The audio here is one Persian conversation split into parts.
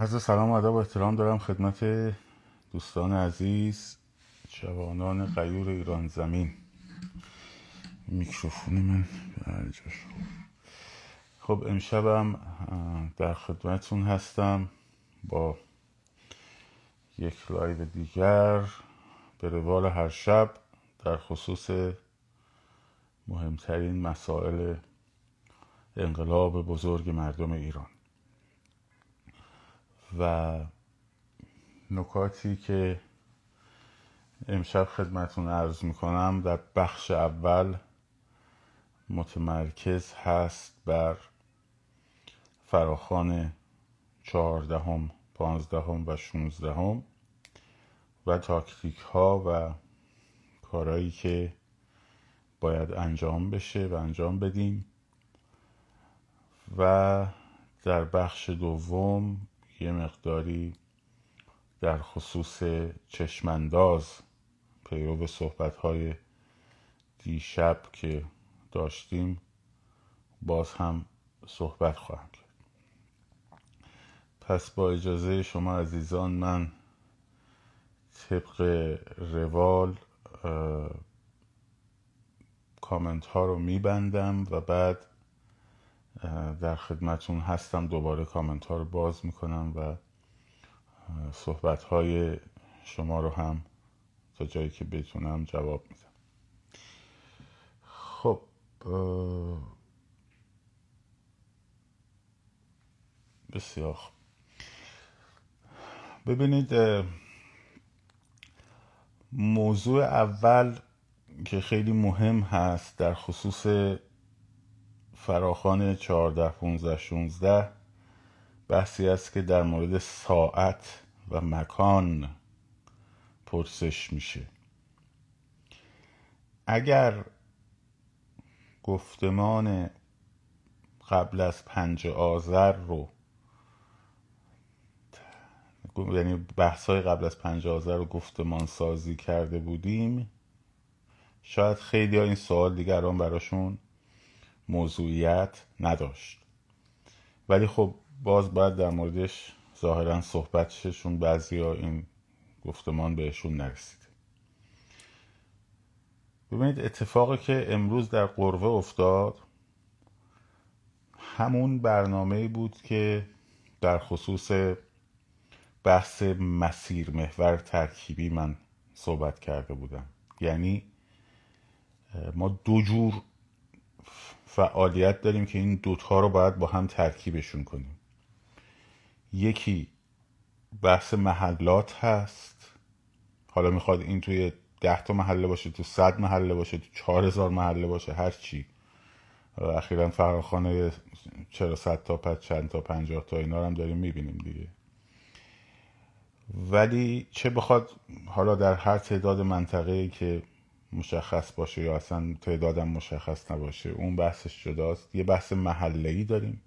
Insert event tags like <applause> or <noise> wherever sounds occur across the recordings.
عرض سلام و ادب و احترام دارم خدمت دوستان عزیز جوانان غیور ایران زمین میکروفون من. خب امشبم در خدمتون هستم با یک live دیگر به روال هر شب در خصوص مهمترین مسائل انقلاب بزرگ مردم ایران و نکاتی که امشب خدمتون عرض می‌کنم در بخش اول متمرکز هست بر فراخان چهاردهم پانزدهم و شونزدهم و تاکتیک ها و کارهایی که باید انجام بشه و انجام بدیم. و در بخش دوم یه مقداری در خصوص چشمانداز پیرو صحبت های دیشب که داشتیم باز هم صحبت خواهم کرد. پس با اجازه شما عزیزان من طبق روال کامنت ها رو میبندم و بعد در خدمتون هستم. دوباره کامنت ها رو باز می‌کنم و صحبت های شما رو هم تا جایی که بتونم جواب میدم. خب بسیار خوب. ببینید موضوع اول که خیلی مهم هست در خصوص فراخان 14 15 16 بحثی است که در مورد ساعت و مکان پرسش میشه. اگر گفتمان قبل از پنج آذر رو یعنی بحث های قبل از پنج آذر رو گفتمان سازی کرده بودیم شاید خیلی ها این سوال دیگر الان براشون موضوعیت نداشت. ولی خب باز باید در موردش ظاهرا صحبت چون بعضی ها این گفتمان بهشون نرسیده ببینید اتفاقی که امروز در قروه افتاد همون برنامه بود که در خصوص بحث مسیر محور ترکیبی من صحبت کرده بودم. یعنی ما دو جور فعالیت داریم که این دوتا رو باید با هم ترکیبشون کنیم. یکی بحث محلات هست. حالا می‌خواد این توی ده تا محله باشه تو صد محله باشه تو چهار هزار محله باشه هر چی. اخیرا فراخانه چرا صد تا پد چند تا پنجاه تا اینا هم داریم می‌بینیم دیگه. ولی چه بخواد حالا در هر تعداد منطقه که مشخص باشه یا اصلا تعدادم مشخص نباشه. اون بحثش جداست. یه بحث محله داریم.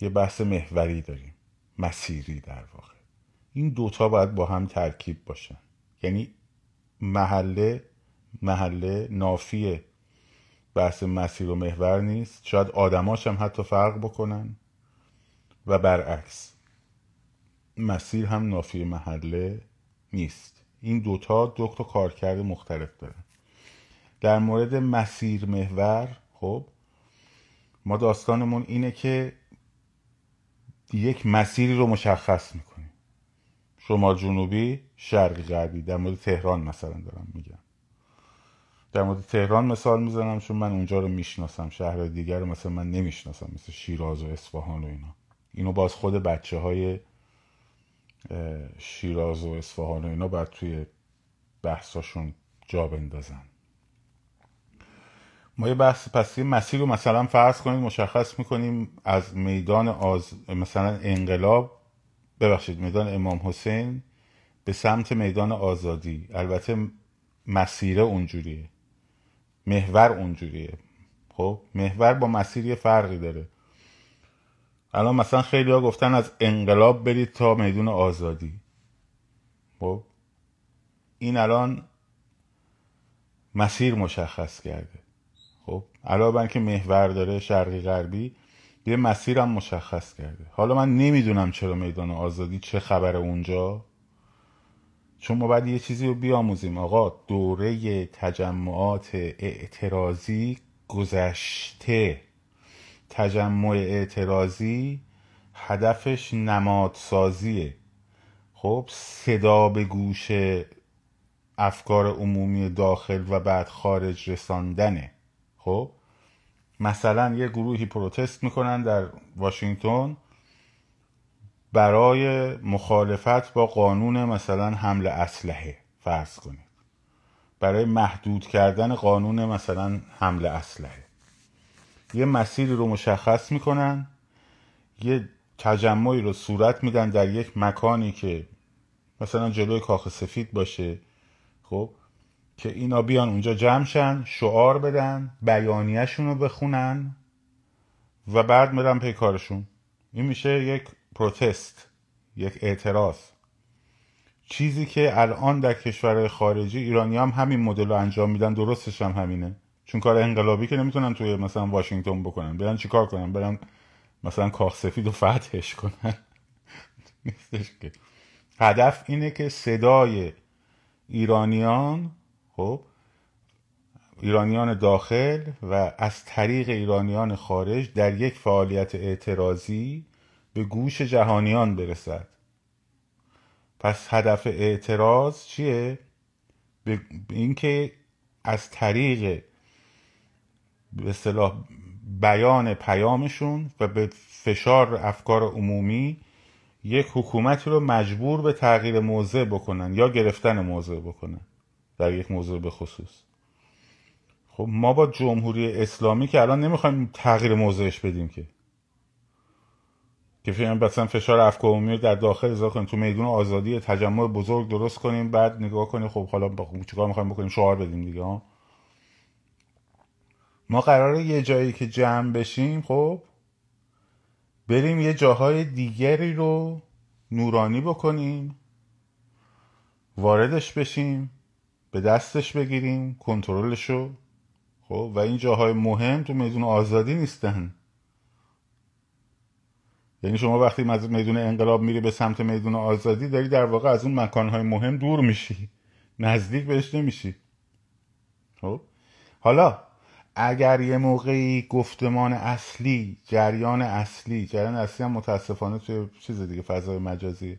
یه بحث محوری داریم. مسیری در واقع. این دوتا باید با هم ترکیب باشن. یعنی محله محله نافی بحث مسیر و محور نیست. شاید آدماش هم حتی فرق بکنن. و برعکس مسیر هم نافی محله نیست. این دوتا دو تا کارکرد مختلف دارن در مورد مسیر محور خب ما داستانمون اینه که یک مسیری رو مشخص می‌کنیم. شمال جنوبی شرقی غربی. در مورد تهران مثلا دارم میگم. در مورد تهران مثال می‌زنم چون من اونجا رو می‌شناسم. شهر دیگر رو مثلا من نمی‌شناسم مثل شیراز و اصفهان و اینا. اینو باز خود بچه های شیراز و اصفهان و اینا باید توی بحثاشون جا بندازن. ما یه بحث پس یه مسیر رو مثلا فرض کنید مشخص می‌کنیم از میدان آز... مثلا انقلاب ببخشید میدان امام حسین به سمت میدان آزادی. البته مسیره اونجوریه. محور اونجوریه. خب محور با مسیر یه فرقی داره. الان مثلا خیلی ها گفتن از انقلاب برید تا میدون آزادی. خب؟ این الان مسیر مشخص کرده. خب؟ علاوه بر که محور داره شرقی غربی یه مسیرم مشخص کرده. حالا من نمی‌دونم چرا میدان آزادی چه خبر اونجا. چون ما باید یه چیزی رو بیاموزیم. آقا دوره تجمعات اعتراضی گذشته. تجمع اعتراضی هدفش نمادسازیه. خب صدا به گوش افکار عمومی داخل و بعد خارج رساندنه. خب مثلا یه گروهی پروتست می‌کنن در واشنگتن برای مخالفت با قانون مثلا حمل اسلحه فرض کنید. برای محدود کردن قانون مثلا حمل اسلحه. یه مسیری رو مشخص می‌کنن یه تجمعی رو صورت میدن در یک مکانی که مثلا جلوی کاخ سفید باشه خب که اینا بیان اونجا جمع شن شعار بدن بیانیهشون رو بخونن و بعد میرن پی کارشون. این میشه یک پروتست یک اعتراض. چیزی که الان در کشورهای خارجی ایرانی هم همین مدل رو انجام میدن درستش هم همینه. چون کار انقلابی که نمی‌تونن توی مثلا واشنگتن بکنن. برن چیکار کنن؟ برن مثلا کاخ سفید و فتحش کنن. <laughs> نیستش که. هدف اینه که صدای ایرانیان خب ایرانیان داخل و از طریق ایرانیان خارج در یک فعالیت اعتراضی به گوش جهانیان برسد. پس هدف اعتراض چیه؟ به اینکه از طریق به اصطلاح بیان پیامشون و به فشار افکار عمومی یک حکومتی رو مجبور به تغییر موضع بکنن یا گرفتن موضع بکنن در یک موضوع به خصوص. خب ما با جمهوری اسلامی که الان نمی‌خوایم تغییر موضعش بدیم که. که فیلم مثلا فشار افکار عمومی در داخل اضافه کنیم تو میدون آزادی تجمع بزرگ درست کنیم بعد نگاه کنیم خب حالا چیکار می‌خوایم بکنیم؟ شعار بدیم دیگه ها؟ ما قراره یه جایی که جمع بشیم خب بریم یه جاهای دیگری رو نورانی بکنیم واردش بشیم به دستش بگیریم کنترلشو خب و این جاهای مهم تو میدون آزادی نیستن. یعنی شما وقتی از میدون انقلاب میری به سمت میدون آزادی داری در واقع از اون مکانهای مهم دور میشی. نزدیک بهش نمیشی. خب؟ حالا اگر یه موقعی گفتمان اصلی جریان اصلی جریان اصلی هم متاسفانه توی چیز دیگه فضای مجازی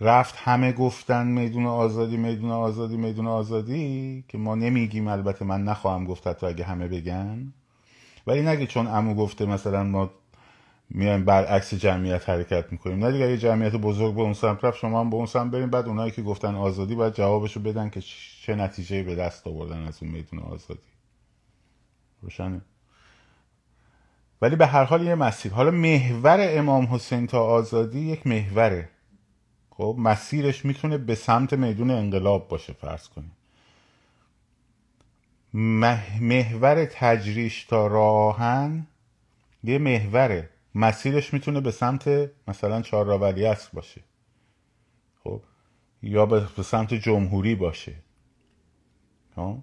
رفت. همه گفتن میدون آزادی میدون آزادی میدون آزادی که ما نمیگیم البته من نخواهم گفت تو اگه همه بگن. ولی نگه چون امو گفته مثلا ما میایم برعکس جمعیت حرکت می‌کنیم. نه دیگه جمعیت بزرگ به اون سمت رفت شما هم به اون سمت بریم. بعد اونایی که گفتن آزادی باید جوابشو بدن که چه نتیجه به دست آوردن از اون میدون آزادی. روشنه. ولی به هر حال یه مسیر. حالا محور امام حسین تا آزادی یک محوره. خب مسیرش می‌تونه به سمت میدون انقلاب باشه فرض کنیم. محور تجریش تا راهن یه محوره. مسیرش می‌تونه به سمت مثلا چهار است باشه. خب یا به سمت جمهوری باشه. خب؟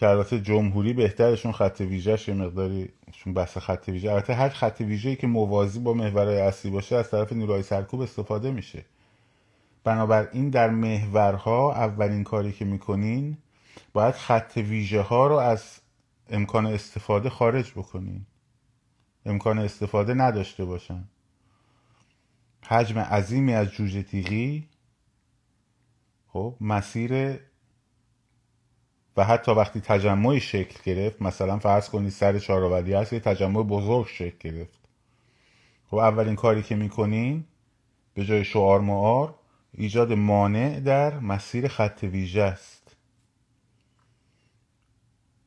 که البته جمهوری بهترشون خط ویژهش یه مقداری چون بحث خط ویژه. البته هر خط ویژه‌ای که موازی با محورهای اصلی باشه از طرف نیروهای سرکوب استفاده میشه. بنابراین در محورها اولین کاری که می‌کنین باید خط ویژه ها رو از امکان استفاده خارج بکنین. امکان استفاده نداشته باشن. حجم عظیمی از جوجه تیغی خب مسیر حتی وقتی تجمعی شکل گرفت مثلا فرض کنید سر چهارآوری هست یه تجمع بزرگ شکل گرفت. خب اولین کاری که می‌کنین به جای شعار معار ایجاد مانع در مسیر خط ویژه است.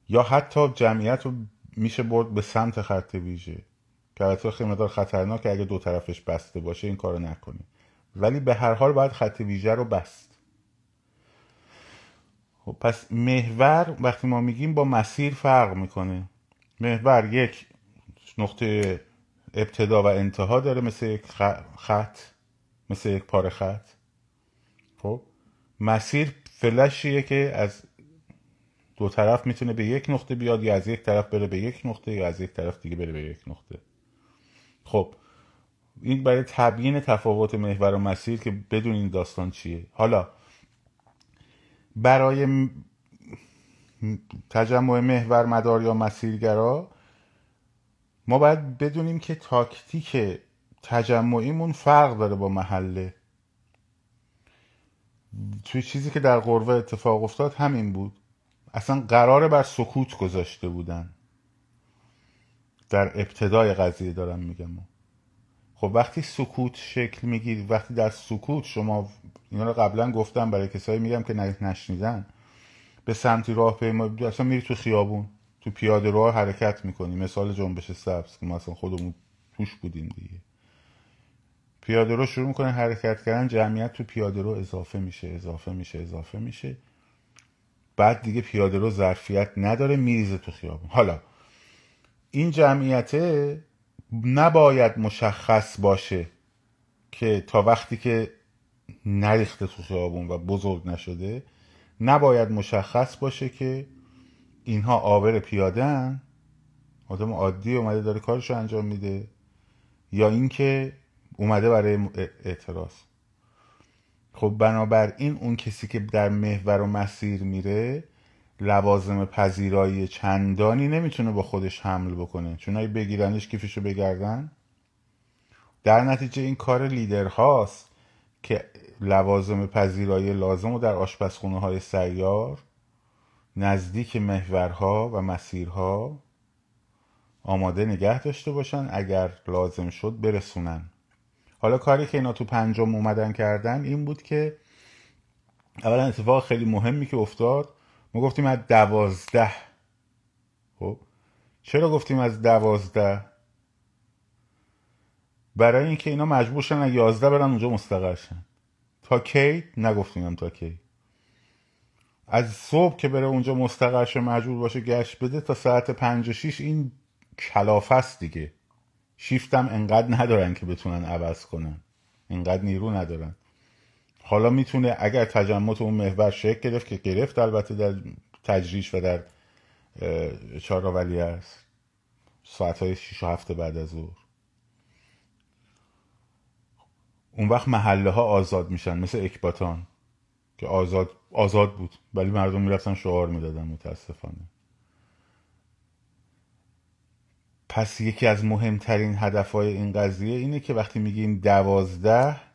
یا حتی جمعیت رو میشه برد به سمت خط ویژه. که البته خیلی مقدار خطرناک اگه دو طرفش بسته باشه این کارو نکنیم ولی به هر حال باید خط ویژه رو بست. خب پس محور وقتی ما میگیم با مسیر فرق می‌کنه. محور یک نقطه ابتدا و انتها داره مثل یک خط مثل یک پاره خط. خب مسیر فلشیه که از دو طرف می‌تونه به یک نقطه بیاد یا از یک طرف بره به یک نقطه یا از یک طرف دیگه بره به یک نقطه. خب این برای تبیین تفاوت محور و مسیر که بدون این داستان چیه. حالا برای تجمع محور مدار یا مسیرگرا ما باید بدونیم که تاکتیک تجمعیمون فرق داره با محله. توی چیزی که در قربه اتفاق افتاد همین بود. اصلا قراره بر سکوت گذاشته بودن. در ابتدای قضیه دارم میگم. خب وقتی سکوت شکل می‌گیری وقتی در سکوت شما اینا رو قبلا گفتم برای کسایی میگم که نشنیدن به سمتی راه پیما اصلا میری تو خیابون تو پیاده رو حرکت می‌کنی. مثال جنبش سبز که ما اصلا خودمون توش بودیم دیگه. پیاده رو شروع می‌کنه حرکت کردن جمعیت تو پیاده رو اضافه میشه اضافه میشه اضافه میشه. بعد دیگه پیاده رو ظرفیت نداره میریزه تو خیابون. حالا این جمعیت نباید مشخص باشه که تا وقتی که نریخته تو خیابون و بزرگ نشده نباید مشخص باشه که اینها آبر پیاده هن. آدم عادی اومده داره کارش رو انجام میده. یا اینکه اومده برای اعتراض. خب بنابراین اون کسی که در محور و مسیر میره لوازم پذیرایی چندانی نمی‌تونه با خودش حمل بکنه. چون اگه بگیرنش کیفشو بگردن. در نتیجه این کار لیدر هاست که لوازم پذیرایی لازم رو در آشپزخونه های سیار نزدیک محورها و مسیرها آماده نگه داشته باشن اگر لازم شد برسونن. حالا کاری که اینا تو پنجم اومدن کردن این بود که اولا اتفاق خیلی مهمی که افتاد ما گفتیم از دوازده. خب؟ چرا گفتیم از دوازده؟ برای اینکه اینا مجبور شن از یازده برن اونجا مستقر شن. تا کی؟ نگفتیم تا کی. از صبح که بره اونجا مستقرش مجبور باشه گشت بده تا ساعت پنج و شیش این کلافه است دیگه. شیفتم انقدر ندارن که بتونن عوض کنن. انقدر نیرو ندارن. حالا می‌تونه اگر تجمع اون محور شکل گرفت که گرفت البته در تجریش و در چهار است. ساعت های شیش و هفته بعد از ظهر. اون وقت محله ها آزاد میشن مثل اکباتان که آزاد آزاد بود ولی مردم می‌رفتن شعار می‌دادن متاسفانه. پس یکی از مهمترین هدفهای این قضیه اینه که وقتی میگیم دوازده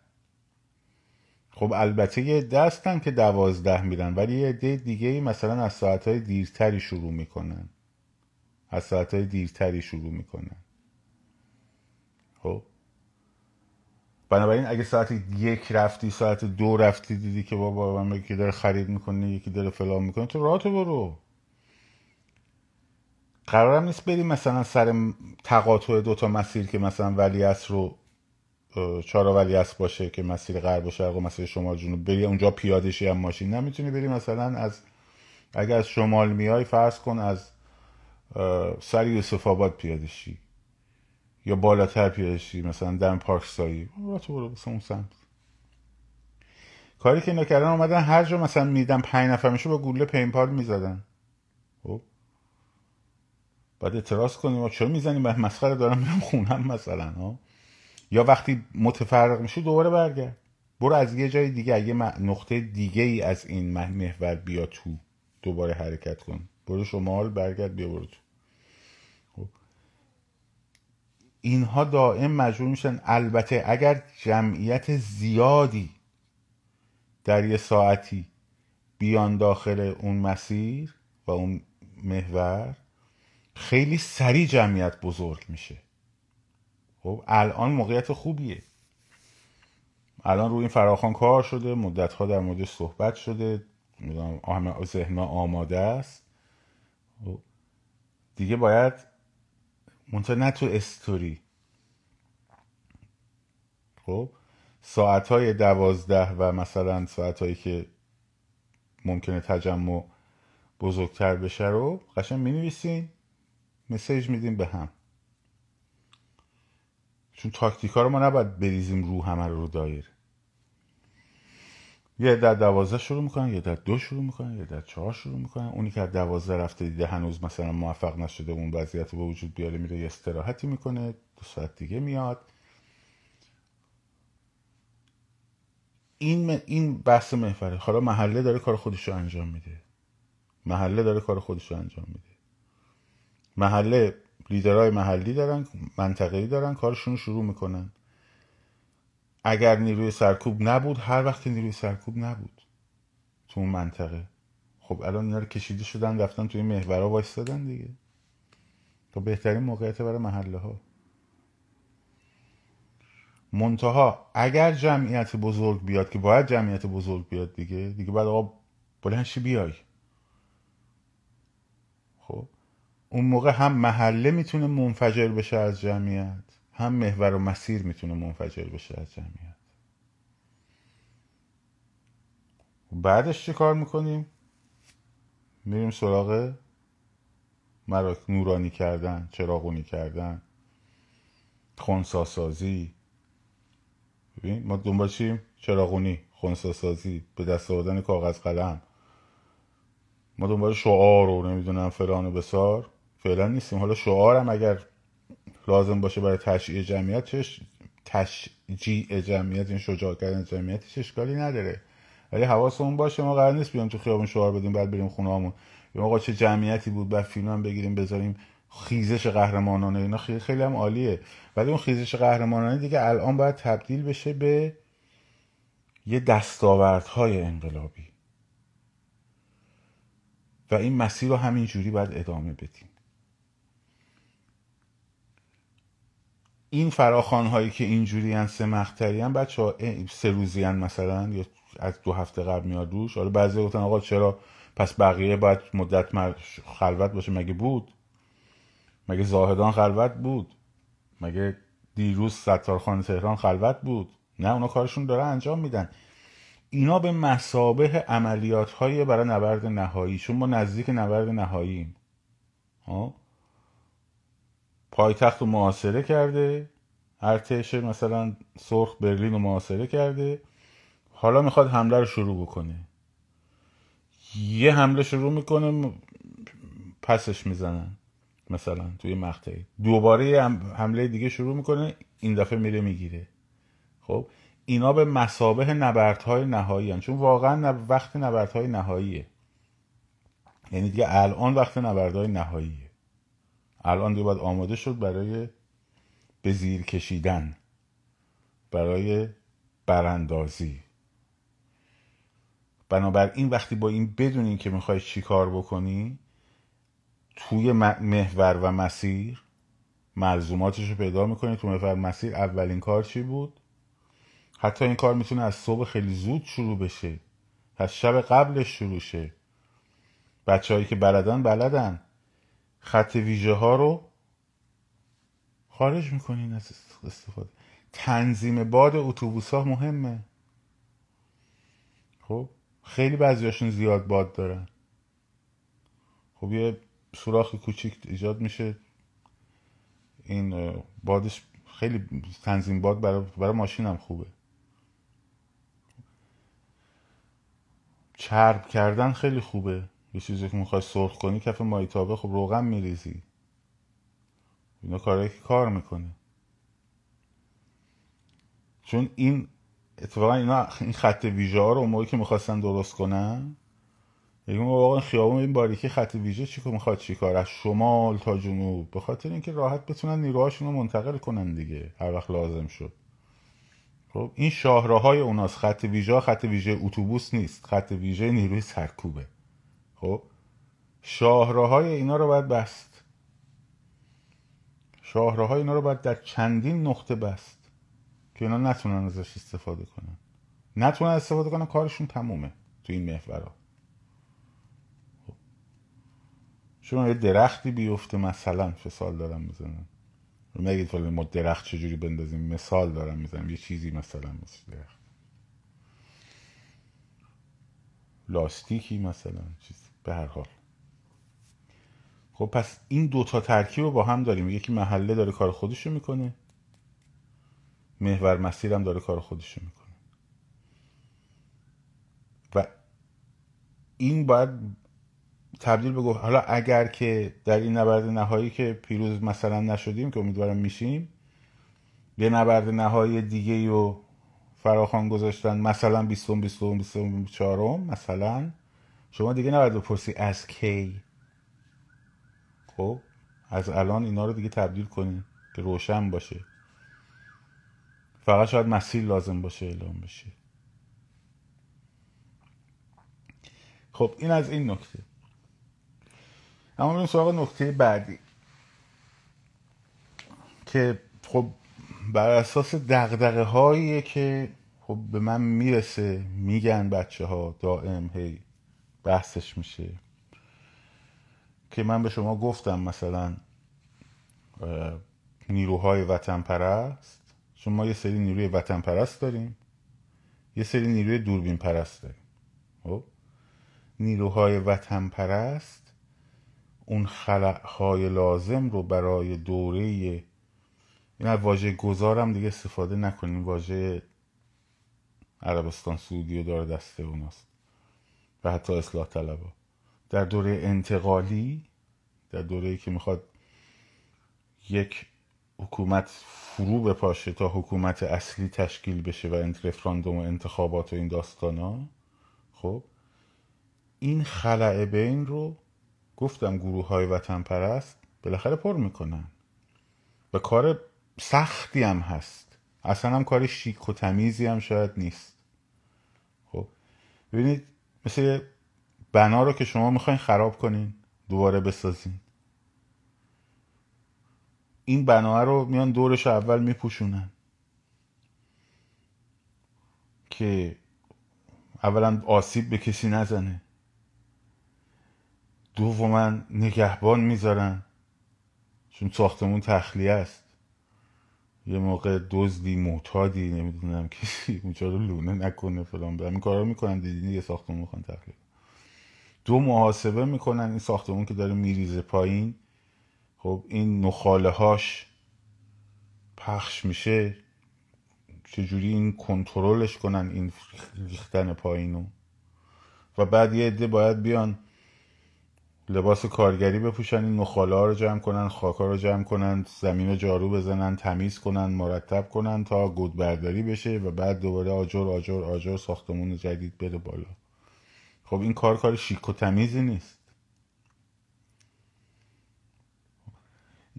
خب البته یه دستن که دوازده میرن ولی یه عده دیگه مثلا از ساعتهای دیرتری شروع می‌کنن. از ساعتهای دیرتری شروع می‌کنن. خب؟ بنابراین اگه ساعت یک رفتی ساعت دو رفتی دیدی که بابا من یکی داره خرید می‌کنه یکی داره فلان می‌کنه تو راه برو. قرارم نیست بریم مثلا سر تقاطع دوتا مسیر که مثلا ولی رو چارا ولی باشه که مسیر غرب و شرق و مسیر شمال جنوب بری اونجا پیاده شی هم ماشین. نمی‌تونی بری مثلا از اگر از شمال میای فرض کن از سر یوسف آباد پیاده شی یا بالاتر پیاده شی مثلا دم پارک سایی تو برو اون سمت. کاری که اینا کردن اومدن هر جا مثلا میدن پنج نفر میشه با گوله پیمپاد می‌زدن. خب؟ بعد اعتراض کنیم چرا می‌زنیم به مسخره دارم میرم خونم مثلا ها یا وقتی متفرق میشه دوباره برگرد. برو از یه جای دیگه اگه نقطه دیگه ای از این محور بیا تو. دوباره حرکت کن. برو شمال برگرد بیا برو تو. خب. اینها دائم مجبور میشن. البته اگر جمعیت زیادی در یه ساعتی بیان داخل اون مسیر و اون محور خیلی سریع جمعیت بزرگ میشه. خب الان موقعیت خوبیه. الان روی این فراخان کار شده مدت ها در موردش صحبت شده. ذهن آماده است. خب، دیگه باید منتها نه تو استوری. خب ساعت های دوازده و مثلا ساعت هایی که ممکنه تجمع بزرگتر بشه رو قشن می نویسین مسیج میدیم به هم. چون تاکتیکا رو ما نباید بریزیم رو همه رو دایر. یه در دوازده شروع می‌کنن یه در دو شروع می‌کنن یه در چهار شروع می‌کنن. اونی که در دوازده رفته دیده هنوز مثلا موفق نشده اون وضعیت به وجود بیاره میره یه استراحتی می‌کنه دو ساعت دیگه میاد. این این بحث محوره. حالا محله داره کار خودش رو انجام میده. محله داره کار خودش رو انجام میده. محله لیدرهای محلی دارن منطقه‌ای دارن کارشون رو شروع می‌کنن. اگر نیروی سرکوب نبود هر وقت نیروی سرکوب نبود تو اون منطقه. خب الان اینا رو کشیده شدن رفتن توی محورها وایستادن دیگه. تا بهترین موقعیت برای محله ها منتها اگر جمعیت بزرگ بیاد که باید جمعیت بزرگ بیاد دیگه دیگه بعد آقا بلنشی بیای. خب اون موقع هم محله می‌تونه منفجر بشه از جمعیت هم محور و مسیر می‌تونه منفجر بشه از جمعیت. بعدش چه کار می‌کنیم؟ میریم سراغ مراک نورانی کردن چراغونی کردن خونساسازی ببین ما دنبال چیم؟ چراغونی خونساسازی به دست آوردن کاغذ قلم. ما دنبال شعار رو نمی‌دونم فلان و بسار. فعلا نیستیم. حالا شعارم اگر لازم باشه برای تشییع جمعیت چش تشجیع جمعیت این شجاع کردن جمعیتش اشکالی نداره. ولی حواسمون باشه ما قرار نیست بیام تو خیابون شعار بدیم بعد بریم خونه همون یا آقا چه جمعیتی بود بعد فیلم هم بگیریم بذاریم خیزش قهرمانانه اینا خیلی, خیلی هم عالیه. ولی اون خیزش قهرمانانه دیگه الان باید تبدیل بشه به یه دستاوردهای انقلابی. و این مسیر رو همین جوری باید ادامه بدیم. این فراخان هایی که اینجوری هن سه مقطعی هن بچه ها سه روزی هن مثلا یا از دو هفته قبل میاد روش. حالا بعضی گفتن آقا چرا؟ پس بقیه باید مدت خلوت باشه. مگه بود؟ مگه زاهدان خلوت بود؟ مگه دیروز ستارخان تهران خلوت بود؟ نه اونا کارشون داره انجام میدن. اینا به مسابه عملیات های برای نبرد نهایی چون ما نزدیک نبرد نهاییم. ها پایتخت رو محاصره کرده. ارتش مثلا سرخ برلین رو محاصره کرده. حالا می‌خواد حمله رو شروع بکنه. یه حمله شروع می‌کنه پسش می‌زنن مثلا توی مقطعی. دوباره حمله دیگه شروع می‌کنه این دفعه میره می‌گیره. خب؟ اینا به مسابه نبردهای نهایی هن. چون واقعا وقت نبردهای نهاییه. یعنی دیگه الان وقت نبردهای نهاییه. الان دیگه باید آماده شد برای به زیر کشیدن برای براندازی. بنابراین وقتی با این بدونین که می‌خوای چی کار بکنی توی محور و مسیر ملزوماتش رو پیدا می‌کنی. تو محور مسیر اولین کار چی بود؟ حتی این کار می‌تونه از صبح خیلی زود شروع بشه. از شب قبلش شروع شه. بچه هایی که بلدن بلدن. خط ویژه ها رو خارج می‌کنین از استفاده. تنظیم باد اتوبوس ها مهمه. خب خیلی بعضیاشون زیاد باد دارن. خب یه سوراخ کوچیک ایجاد میشه. این بادش خیلی تنظیم باد برای, برای ماشین هم خوبه. چرب کردن خیلی خوبه. یه چیزی که می‌خوای سرخ کنی کف مایتابه خب روغن میریزی. اینا کارهایی که کار می‌کنه. چون این اتفاقا اینا این خط ویژه ها رو اون که می‌خواستن درست کنن یکی واقعا خیابون این باریکی خط ویژه چی که می‌خواد چی کار؟ از شمال تا جنوب. به خاطر اینکه راحت بتونن نیروهاشون رو منتقل کنن دیگه. هر وقت لازم شد. خب این شاهراهای اوناست. خط ویژه خط ویژه اتوبوس نیست. خط ویژه نیروی سرکوبه. خب. شاهراهای اینا رو باید بست. شاهراهای اینا رو باید در چندین نقطه بست که اینا نتونن ازش استفاده کنن. نتونن استفاده کنن کارشون تمومه تو این محورها خب. شما یه درختی بیفته مثلا فسال دارم می‌زنن نگید فلان ما درخت چجوری بندازیم؟ مثال دارم می‌زنم. یه چیزی مثلا مثل درخت. لاستیکی مثلا چیز به هر حال خب پس این دوتا ترکیب رو با هم داریم یکی محله داره کار خودشو می‌کنه محور مسیرم داره کار خودشو می‌کنه و این باید تبدیل به حالا اگر که در این نبرد نهایی که پیروز مثلا نشدیم که امیدوارم میشیم یه نبرد نهایی دیگه رو فراخوان گذاشتن مثلا 20 20 24 مثلا شما دیگه نباید بپرسی از کی. خب از الان اینا رو دیگه تبدیل کنین که روشن باشه. فقط شاید مسیر لازم باشه اعلام بشه. خب این از این نکته. اما بریم سراغ نکته بعدی. که خب بر اساس دقدقه هایی که خب به من می‌رسه میگن بچه ها دائم هی بحثش میشه. که من به شما گفتم مثلا نیروهای وطن پرست چون ما یه سری نیروی وطن پرست داریم. یه سری نیروی دوربین پرست داریم. خب؟ نیروهای وطن پرست اون خلقهای لازم رو برای دوره این واژه گذارم دیگه استفاده نکنیم. واژه عربستان سعودی و داره دسته اوناست. و حتی اصلاح طلبا. در دوره انتقالی در دوره که می‌خواد یک حکومت فرو بپاشه تا حکومت اصلی تشکیل بشه و رفراندوم و انتخابات و این داستان ها خب این خلع بین رو گفتم گروه های وطن پرست بالاخره پر می‌کنن. و کار سختی هم هست. اصلا هم کار شیک و تمیزی هم شاید نیست. خب ببینید مثل بنا رو که شما می‌خواین خراب کنین دوباره بسازین. این بنا رو میان دورش اول میپوشونن. که اولا آسیب به کسی نزنه. دوما نگهبان می‌ذارن. چون ساختمون تخلیه است. یه موقع دزدی معتادی نمی‌دونم کسی اونجا رو لونه نکنه فلان. به این کارا می‌کنن دیدین یه ساختمون می‌خوان تخلیه دو محاسبه می‌کنن این ساختمون که داره میریزه پایین. خب این نخاله هاش پخش میشه. چجوری این کنترلش کنن این ریختن پایینو؟ و بعد یه عده باید بیان لباس کارگری بپوشن این ها رو جمع کنن خاکا رو جمع کنن زمین رو جارو بزنن تمیز کنن مرتب کنن تا گود برداری بشه و بعد دوباره آجر آجر آجر ساختمون جدید بره بالا. خب این کار کار شیک و تمیزی نیست.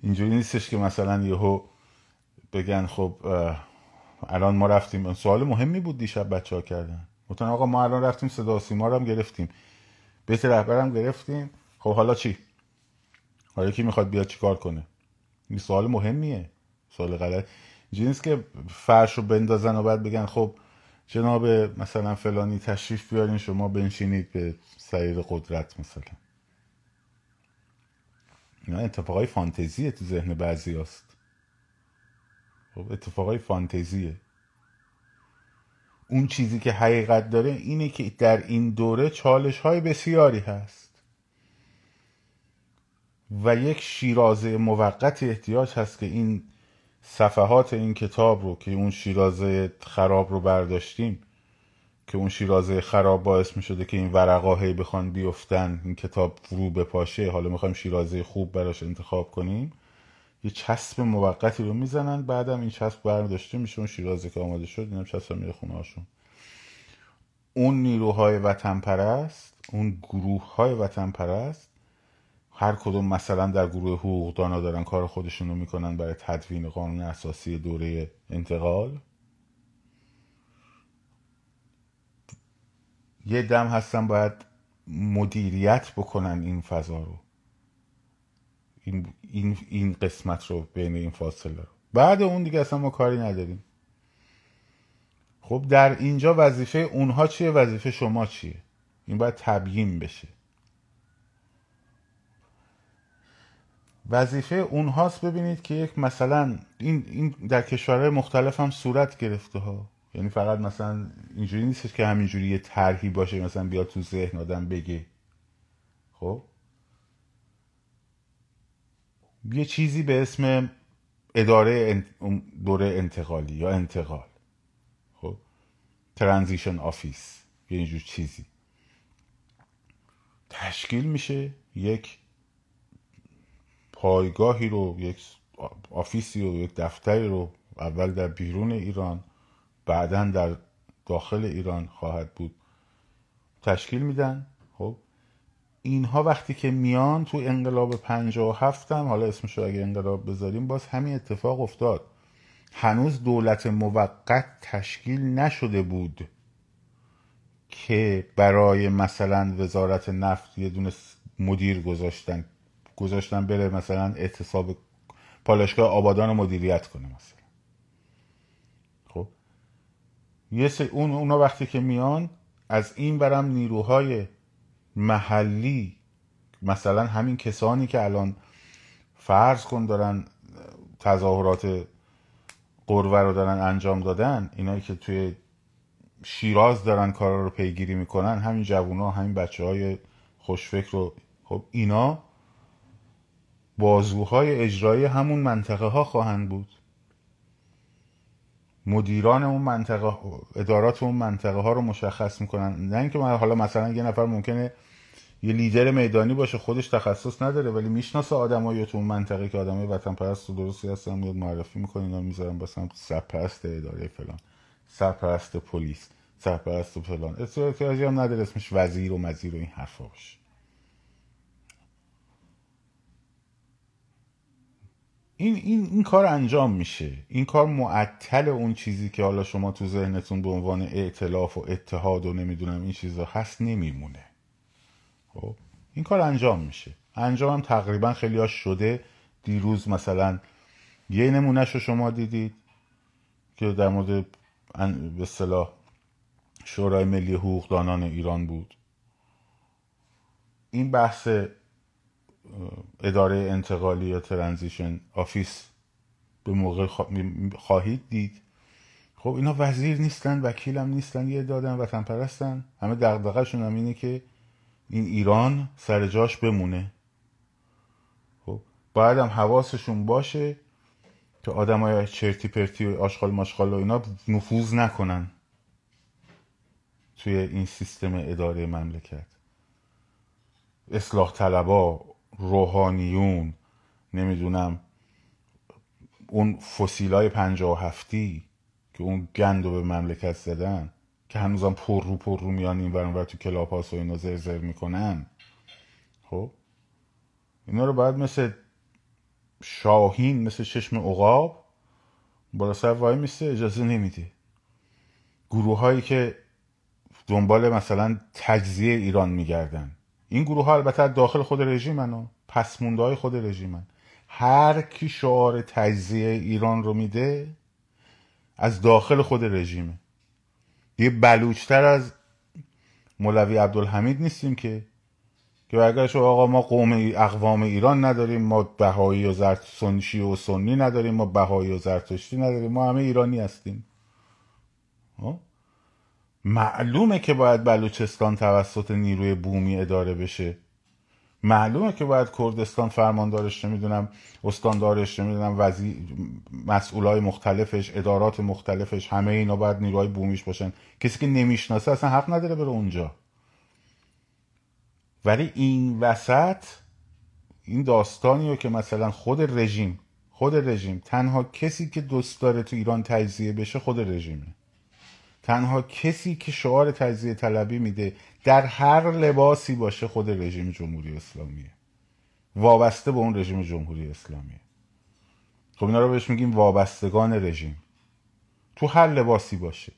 اینجوری نیستش که مثلا یهو بگن خب الان ما رفتیم. سوال مهمی بود دیشب بچه ها کردن. گفتن آقا ما الان رفتیم صدا رو هم گرفتیم. بیت رهبرم گرفتیم. خب حالا چی؟ حالا کی می‌خواد بیاد چیکار کنه؟ این سوال مهمیه. سوال غلط. نیست که فرش رو بندازن و بعد بگن خب جناب مثلا فلانی تشریف بیارین شما بنشینید به سریر قدرت مثلا. اینا اتفاقای فانتزیه تو ذهن بعضی هست خب اتفاقای فانتزیه. اون چیزی که حقیقت داره اینه که در این دوره چالش های بسیاری هست. و یک شیرازه موقت احتیاج هست که این صفحات این کتاب رو که اون شیرازه خراب رو برداشتیم که اون شیرازه خراب باعث می شده که این ورقا هی بخوان بیفتن این کتاب فرو بپاشه. حالا می‌خوایم شیرازه خوب براش انتخاب کنیم. یه چسب موقتی رو می‌زنن بعدم این چسب برداشته میشه اون شیرازه که آماده شد. اینم چسب میره خونه هاشون. اون نیروهای وطن پرست اون گروه های وطن پرست هر کدوم مثلا در گروه حقوقدانا دارن کار خودشون رو می‌کنن برای تدوین قانون اساسی دوره انتقال. یه دم هستن باید مدیریت بکنن این فضا رو. این, این, این قسمت رو بین این فاصله رو. بعد اون دیگه اصلا ما کاری نداریم. خب در اینجا وظیفه اونها چیه؟ وظیفه شما چیه؟ این باید تبیین بشه. وظیفه اونهاست ببینید که یک مثلا این, این در کشورهای مختلف هم صورت گرفته ها. یعنی فقط مثلا اینجوری نیستش که همینجوری یه طرحی باشه مثلا بیاد تو ذهن آدم بگه. خب؟ یه چیزی به اسم اداره دوره انتقالی یا انتقال. خب؟ transition office یه اینجور چیزی. تشکیل میشه یک پایگاهی رو یک office ی رو یک دفتری رو اول در بیرون ایران بعدا در داخل ایران خواهد بود. تشکیل میدن؟ خب. اینها وقتی که میان تو انقلاب پنجاه و هفتم حالا اسمش رو اگه انقلاب بذاریم باز همین اتفاق افتاد. هنوز دولت موقت تشکیل نشده بود که برای مثلا وزارت نفت یه دونه مدیر گذاشتن. گذاشتن بره مثلا اعتصاب پالایشگاه آبادان رو مدیریت کنه مثلا. خب؟ یه اون اونا وقتی که میان از این برم نیروهای محلی مثلا همین کسانی که الان فرض کن دارن تظاهرات قرور رو دارن انجام دادن اینایی که توی شیراز دارن کارا رو پیگیری می‌کنن همین جوونا همین بچه های خوشفکر رو خب اینا بازوهای اجرایی همون منطقه ها خواهند بود. مدیران اون منطقه ادارات اون منطقه ها رو مشخص می‌کنن. نه اینکه حالا مثلا یه نفر ممکنه یه لیدر میدانی باشه خودش تخصص نداره ولی می‌شناسه آدمایی تو اون منطقه که آدمای وطن پرست و درستی هستن میاد معرفی می‌کنه اینا می‌ذارن مثلا سرپرست اداره فلان سرپرست پلیس سرپرست فلان. احتیاجی هم نداره اسمش وزیر و مزیر و این حرفا باشه. این, این, این کار انجام میشه. این کار معطل اون چیزی که حالا شما تو ذهنتون به عنوان اعتلاف و اتحاد و نمی‌دونم این چیزا هست نمیمونه. خب؟ این کار انجام میشه. انجام هم تقریبا خیلی ها شده. دیروز مثلا یه نمونهش رو شما دیدید که در مورد به اصطلاح شورای ملی حقوقدانان ایران بود. این بحث اداره انتقالی یا transition office به موقع خواهید دید. خب اینا وزیر نیستن وکیل هم نیستن یه عده‌ان وطن پرستن همه دغدغه‌شون هم اینه که این ایران سر جاش بمونه. خب باید هم حواسشون باشه که آدم های چرتی پرتی و آشغال ماشغال و اینا نفوذ نکنن توی این سیستم اداره مملکت. اصلاح طلبا روحانیون نمی‌دونم اون فسیلای پنجاه و هفتی که اون گند رو به مملکت زدن که هنوزم پر رو پر رو میان این ور تو کلاب و اینا زرزر می‌کنن. خب؟ اینا رو باید مثل شاهین مثل چشم عقاب بالا سر وای میسته اجازه نمیده. گروه هایی که دنبال مثلا تجزیه ایران میگردن. این گروه ها البته داخل خود رژیمن و پسمونده های خود رژیمن. هر کی شعار تجزیه ایران رو میده از داخل خود رژیمه. یه بلوچتر از مولوی عبدالحمید نیستیم که که برگرش آقا ما قوم اقوام ایران نداریم ما بهایی و زرت سنشی و سنی نداریم ما بهایی و زرتشتی نداریم ما همه ایرانی هستیم. خب؟ معلومه که باید بلوچستان توسط نیروی بومی اداره بشه. معلومه که باید کردستان فرماندارش نمی‌دونم استاندارش نمی‌دونم وزیر مسئولای مختلفش ادارات مختلفش همه اینا باید نیروهای بومیش باشن. کسی که نمی‌شناسه اصلا حق نداره بره اونجا. ولی این وسط این داستانی رو که مثلا خود رژیم خود رژیم تنها کسی که دوست داره تو ایران تجزیه بشه خود رژیمه. تنها کسی که شعار تجزیه طلبی میده در هر لباسی باشه خود رژیم جمهوری اسلامیه. وابسته به اون رژیم جمهوری اسلامیه. خب اینا رو بهش میگیم وابستگان رژیم. تو هر لباسی باشه.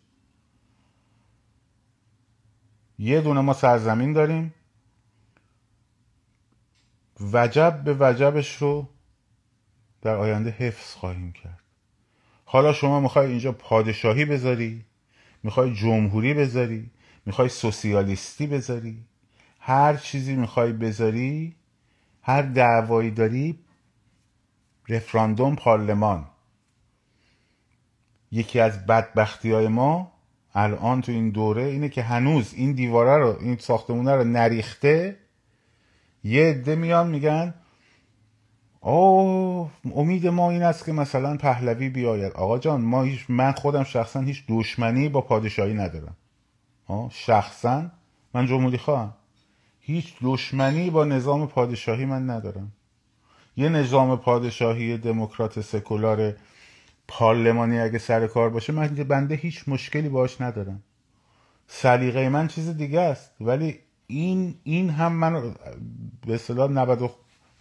یه دونه ما سرزمین داریم. وجب به وجبش رو در آینده حفظ خواهیم کرد. حالا شما می‌خوای اینجا پادشاهی بذاری؟ می‌خوای جمهوری بذاری می‌خوای سوسیالیستی بذاری هر چیزی می‌خوای بذاری هر دعوایی داری رفراندوم پارلمان. یکی از بدبختی های ما الان تو این دوره اینه که هنوز این دیواره رو این ساختمونه رو نریخته. یه عده میان میگن او امید ما این است که مثلا پهلوی بیاید. آقا جان ما هیچ من خودم شخصا هیچ دشمنی با پادشاهی ندارم. شخصا؟ من جمهوری خواهم. هیچ دشمنی با نظام پادشاهی من ندارم. یه نظام پادشاهی دموکرات سکولار پارلمانی اگه سر کار باشه من بنده هیچ مشکلی باش ندارم. سلیقه من چیز دیگه است. ولی این این هم من به اصطلاح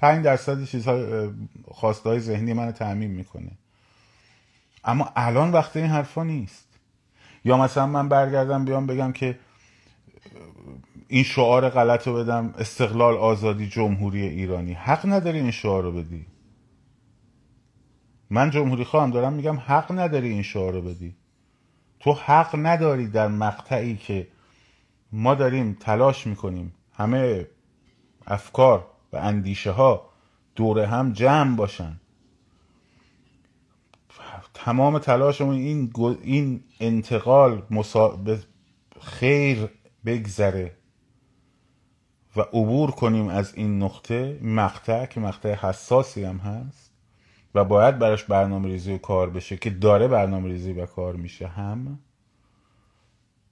95 درصد چیزهای خواسته های ذهنی من تعمین می‌کنه. اما الان وقت این حرفا نیست. یا مثلا من برگردم بیام بگم که این شعار غلط رو بدم استقلال آزادی جمهوری ایرانی. حق نداری این شعار رو بدی. من جمهوری خواهم دارم میگم حق نداری این شعار رو بدی. تو حق نداری در مقطعی که ما داریم تلاش می‌کنیم همه افکار و اندیشه ها دور هم جمع باشن. تمام تلاشمون این این انتقال مسا... خیر بگذره و عبور کنیم از این نقطه مقطع که مقطع حساسی هم هست و باید براش برنامه ریزی و کار بشه که داره برنامه ریزی و کار میشه هم.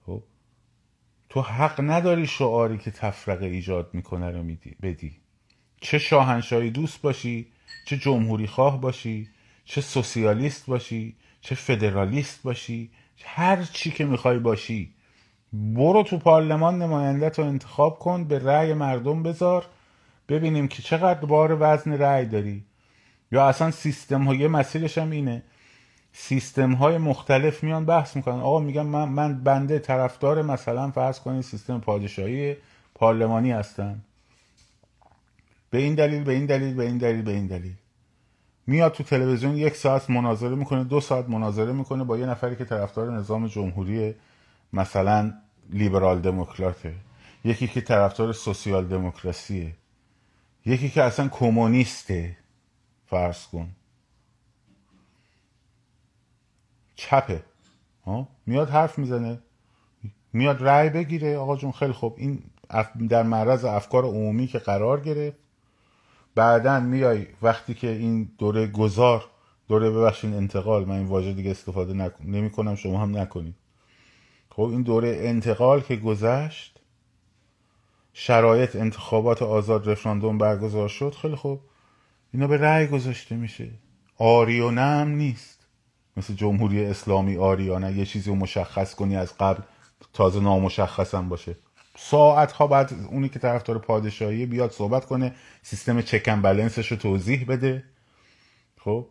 خب؟ تو حق نداری شعاری که تفرقه ایجاد می‌کنه رو بدی. چه شاهنشاهی دوست باشی چه جمهوری خواه باشی چه سوسیالیست باشی چه فدرالیست باشی هر چی که می‌خوای باشی. برو تو پارلمان نماینده تو انتخاب کن به رأی مردم بذار ببینیم که چقدر بار وزن رأی داری. یا اصلا سیستم های مسیرش هم اینه. سیستم های مختلف میان بحث می‌کنن. آقا میگم من, من بنده طرفدار مثلا فرض کنید سیستم پادشاهی پارلمانی هستن به این دلیل به این دلیل به این دلیل به این دلیل. میاد تو تلویزیون یک ساعت مناظره می‌کنه دو ساعت مناظره می‌کنه با یه نفری که طرفدار نظام جمهوری مثلا لیبرال دموکراته. یکی که طرفدار سوسیال دموکراسیه. یکی که اصلا کمونیسته فرض کن. چپه. ها؟ میاد حرف می‌زنه. میاد رأی بگیره. آقا جون خیلی خوب. این در معرض افکار عمومی که قرار گرفت بعدا میای وقتی که این دوره گذار دوره ببخشین انتقال من این واژه دیگه استفاده نکن نمی کنم شما هم نکنید. خب این دوره انتقال که گذشت شرایط انتخابات آزاد رفراندوم برگزار شد خیلی خوب. اینا به رأی گذاشته میشه. آریانه هم نیست. مثل جمهوری اسلامی آریانه یه چیزی رو مشخص کنی از قبل تازه نامشخص هم باشه. ساعت ها بعد اونی که طرفدار پادشاهی بیاد صحبت کنه سیستم چکن بلنسش رو توضیح بده. خب؟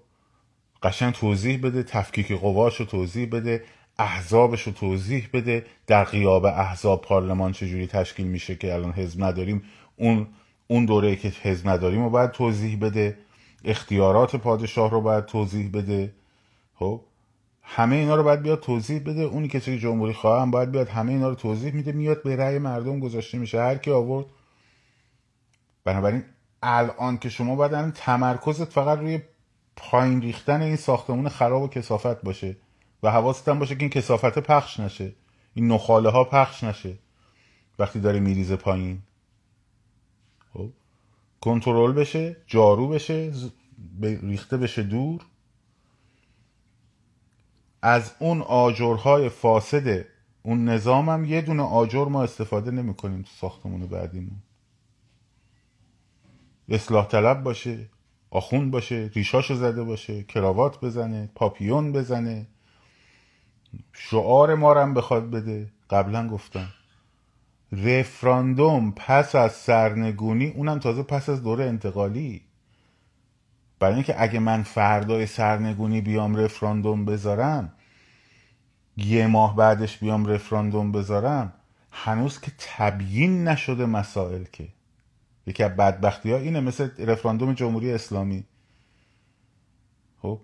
قشنگ توضیح بده تفکیک قواش رو توضیح بده احزابش رو توضیح بده. در قیاب احزاب پارلمان چجوری تشکیل میشه که الان حزب نداریم؟ اون اون دوره که حزب نداریم رو باید توضیح بده. اختیارات پادشاه رو باید توضیح بده. خب؟ همه اینا رو باید بیاد توضیح بده. اونی که جمهوری خواهم باید بیاد همه اینا رو توضیح میده میاد به رأی مردم گذاشته میشه. هر کی آورد. بنابراین الان که شما باید تمرکزت فقط روی پایین ریختن این ساختمون خراب و کسافت باشه و حواست هم باشه که این کسافت پخش نشه. این نخاله ها پخش نشه. وقتی داره میریزه پایین. خب؟ کنترل بشه جارو بشه ریخته بشه دور. از اون آجرهای فاسد اون نظام هم یه دونه آجر ما استفاده نمی کنیم تو ساختمون بعدیمون. اصلاح طلب باشه آخون باشه ریشاشو زده باشه کراوات بزنه پاپیون بزنه. شعار ما هم بخواد بده. قبلا گفتم. رفراندوم پس از سرنگونی اونم تازه پس از دوره انتقالی. برای اینکه اگه من فردای سرنگونی بیام رفراندوم بذارم یه ماه بعدش بیام رفراندوم بذارم هنوز که تبیین نشده مسائل که. یکی از بدبختی ها اینه مثل رفراندوم جمهوری اسلامی. خب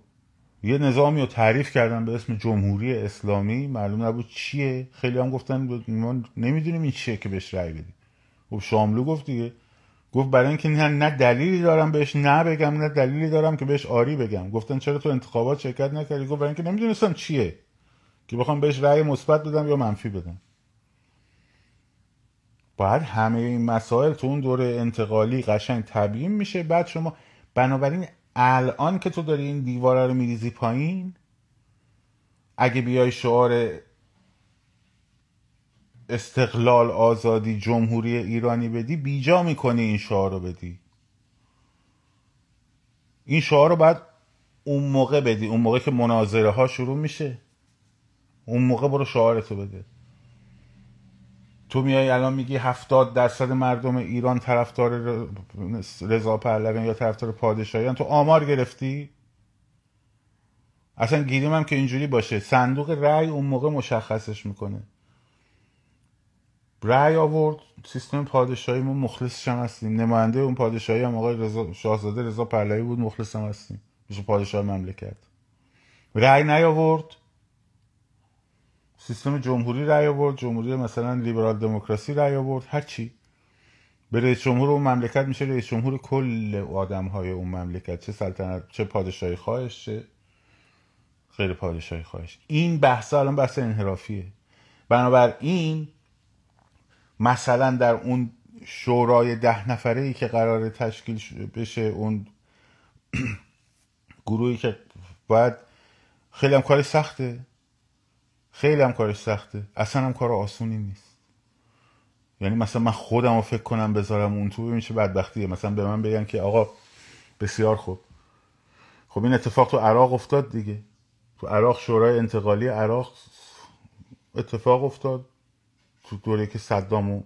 یه نظامی رو تعریف کردن به اسم جمهوری اسلامی معلوم نبود چیه. خیلی هم گفتن ما نمی‌دونیم این چیه که بهش رأی بدیم. خب شاملو گفت دیگه. گفت برای اینکه نه, دلیلی دارم بهش نه بگم نه دلیلی دارم که بهش آری بگم. گفتن چرا تو انتخابات شرکت نکردی؟ گفت برای اینکه نمی‌دونستم چیه. که بخوام بهش رأی مثبت بدم یا منفی بدم. باید همه این مسائل تو اون دوره انتقالی قشنگ تبیین میشه. بعد شما بنابراین الان که تو داری این دیواره رو میریزی پایین اگه بیای شعار استقلال آزادی جمهوری ایرانی بدی بیجا می‌کنی این شعار رو بدی. این شعار رو باید اون موقع بدی. اون موقع که مناظره ها شروع میشه. اون موقع برو شعارتو بده. تو میای الان میگی هفتاد درصد مردم ایران طرفدار رضا پهلوی یا طرفدار پادشاهیان. تو آمار گرفتی؟ اصلا گیریم هم که اینجوری باشه. صندوق رأی اون موقع مشخصش می‌کنه. رأی آورد سیستم پادشاهی ما مخلصش هم هستیم. نماینده اون پادشاهی هم آقای رضا شاهزاده رضا پهلوی بود مخلص هم هستیم. میشه پادشاه مملکت رأی نیاورد. سیستم جمهوری رأی آورد جمهوری مثلا لیبرال دموکراسی رأی آورد هر چی. به رئیس جمهور اون مملکت میشه رئیس جمهور کل آدم های اون مملکت چه سلطنت چه پادشاهی خواهش چه غیر پادشاهی خواهش. این بحث الان بحث انحرافیه. بنابراین مثلا در اون شورای ده نفره ای که قرار تشکیل بشه اون <clears throat> گروهی که باید خیلی هم کاری سخته. خیلی هم کارش سخته. اصلا هم کار آسونی نیست. یعنی مثلا من خودم رو فکر کنم بذارم اون تو ببین چه بدبختیه. مثلا به من بگن که آقا بسیار خوب. خب این اتفاق تو عراق افتاد دیگه. تو عراق شورای انتقالی عراق اتفاق افتاد. تو دوره که صدامو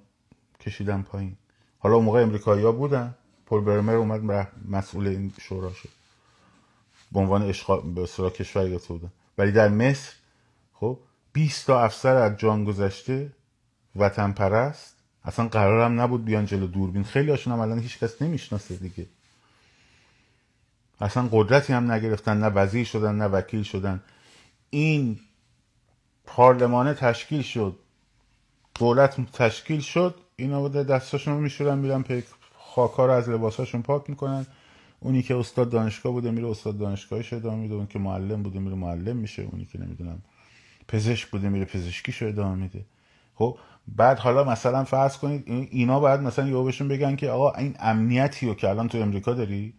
کشیدن پایین. حالا اون موقع امریکایی ها بودن. پول برمر اومد مسئول این شورا شد. به عنوان اشغال به کشور بودن. ولی در مصر خب 20 تا افسر از جان گذشته وطن پرست اصلا قرارم نبود بیان جلو دوربین. خیلی هاشون هم الان هیچ کس نمی‌شناسه دیگه. اصلا قدرتی هم نگرفتن نه وزیر شدن نه وکیل شدن. این پارلمانه تشکیل شد. دولت تشکیل شد. اینا بوده دستاشون رو میشورن میرن خاکا رو از لباساشون پاک می‌کنن. اونی که استاد دانشگاه بوده میره استاد دانشگاهی میده. اون که معلم بوده میره معلم میشه. اونی که نمی‌دونم پزشک بوده میره پزشکیشو ادامه میده. خب بعد حالا مثلا فرض کنید اینا باید مثلا یهو بهشون بگن که آقا این امنیتی رو که الان تو امریکا داری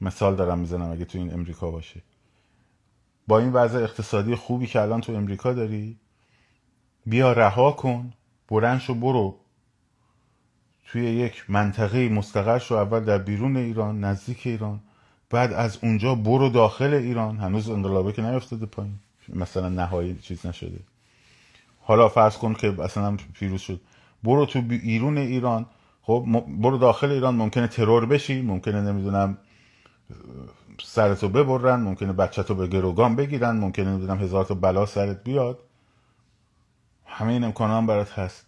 مثال دارم می‌زنم اگه تو این امریکا باشه. با این وضع اقتصادی خوبی که الان تو امریکا داری بیا رها کن برنش و برو. توی یک منطقه مستقر شو اول در بیرون ایران نزدیک ایران بعد از اونجا برو داخل ایران. هنوز انقلابه که نیفتاده پایین. مثلا نهایی چیز نشده. حالا فرض کن که اصلا پیروز شد. برو تو بیرون ایران. خب برو داخل ایران. ممکنه ترور بشی. ممکنه نمی‌دونم سرتو ببرن. ممکنه بچه تو به گروگان بگیرن. ممکنه نمی‌دونم هزار تا بلا سرت بیاد. همه این امکان هم برات هست.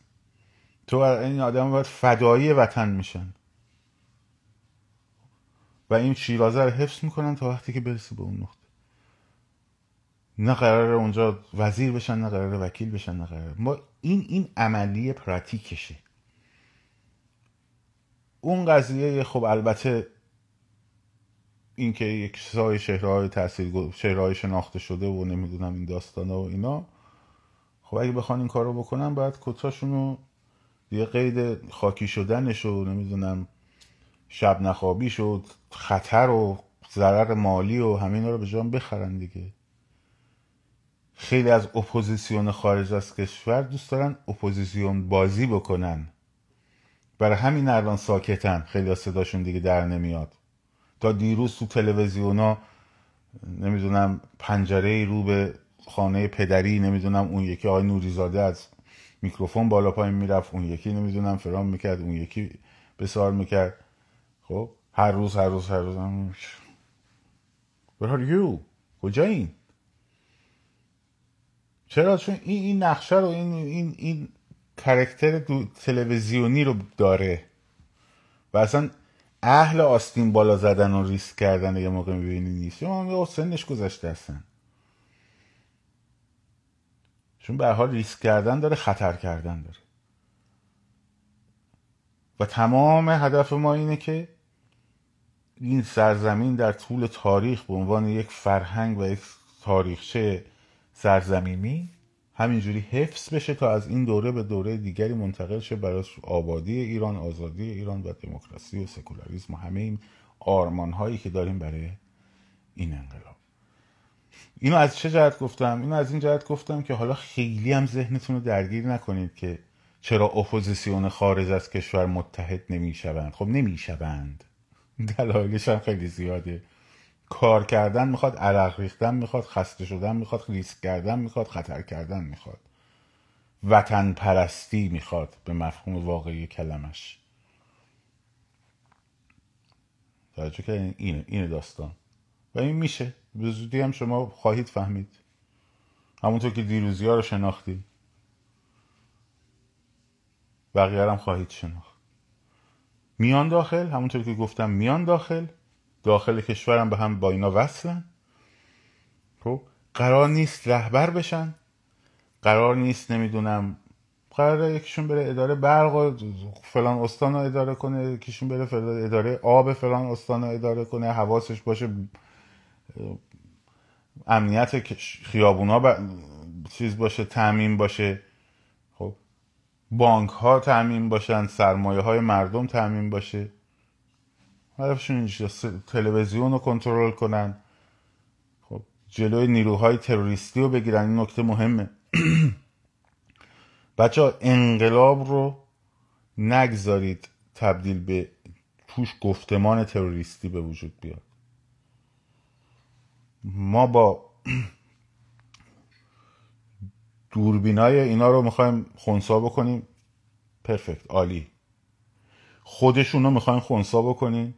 تو این آدم باید فدایی وطن میشن. و این شیرازه رو حفظ می‌کنن تا وقتی که برسی به اون نقطه. نه قرار اونجا وزیر بشن نه قرار وکیل بشن نه قرار ما این این عملی پراتیکشه. اون قضیه خب البته اینکه یک سای شهرهای تاثیر شهرهای شناخته شده و نمی‌دونم این داستانه و اینا. خب اگه بخوان این کارو بکنن باید کتاشون رو یه قید خاکی شدنش و نمی‌دونم شب نخوابی شد خطر و ضرر مالی و همین رو به جان بخرن دیگه. خیلی از اپوزیسیون خارج از کشور دوست دارن اپوزیسیون بازی بکنن. برای همین الان ساکتن. خیلی صداشون دیگه در نمیاد. تا دیروز تو تلویزیونا نمی‌دونم پنجره رو به خانه پدری نمی‌دونم اون یکی آقای نوریزاده از میکروفون بالا پایین می‌رفت اون یکی نمی‌دونم فرام می‌کرد اون یکی بسار می‌کرد. خب هر روز هر روز هر روز. Where are you? کجایین؟ چرا؟ چون این این نقشه رو این این این کرکتر تلویزیونی رو داره. و اصلا اهل آستین بالا زدن و ریسک کردن یه موقع می‌بینی نیست. یا سنش گذشته هستن چون به حال ریسک کردن داره خطر کردن داره. و تمام هدف ما اینه که این سرزمین در طول تاریخ به عنوان یک فرهنگ و یک تاریخچه سرزمینی همینجوری حفظ بشه تا از این دوره به دوره دیگری منتقل شه برای آبادی ایران آزادی ایران و دموکراسی و سکولاریسم و همه این آرمان هایی که داریم برای این انقلاب. اینو از چه جهت گفتم؟ اینو از این جهت گفتم که حالا خیلی هم ذهنتون رو درگیر نکنید که چرا اپوزیسیون خارج از کشور متحد نمی‌شوند. خب نمی‌شوند. دلایلش هم خیلی زیاده. کار کردن می‌خواد عرق ریختن می‌خواد خسته شدن می‌خواد ریسک کردن می‌خواد خطر کردن می‌خواد. وطن پرستی می‌خواد به مفهوم واقعی کلمه‌ش. توجه که اینه اینه داستان. و این میشه. به زودی هم شما خواهید فهمید. همونطور که دیروزی ها رو شناختی بقیه هم خواهید شناخت. میان داخل همونطور که گفتم میان داخل. داخل کشورم به هم با اینا وصلن. خب قرار نیست رهبر بشن. قرار نیست نمی‌دونم قرار یکیشون بره اداره برق و فلان استان رو اداره کنه یکیشون بره فلان اداره آب فلان استان رو اداره کنه حواسش باشه امنیت خیابونا ب... چیز باشه تعمین باشه. خب بانک ها تعمین باشن سرمایه های مردم تعمین باشه. هدفشون اینجاست تلویزیون رو کنترل کنن. خب جلوی نیروهای تروریستی رو بگیرن این نکته مهمه. <clears throat> بچه انقلاب رو نگذارید تبدیل به توش گفتمان تروریستی به وجود بیاد. ما با <clears throat> دوربینای اینا رو می‌خوایم خونسا بکنیم. پرفکت عالی. خودشون رو می‌خوایم خونسا بکنیم.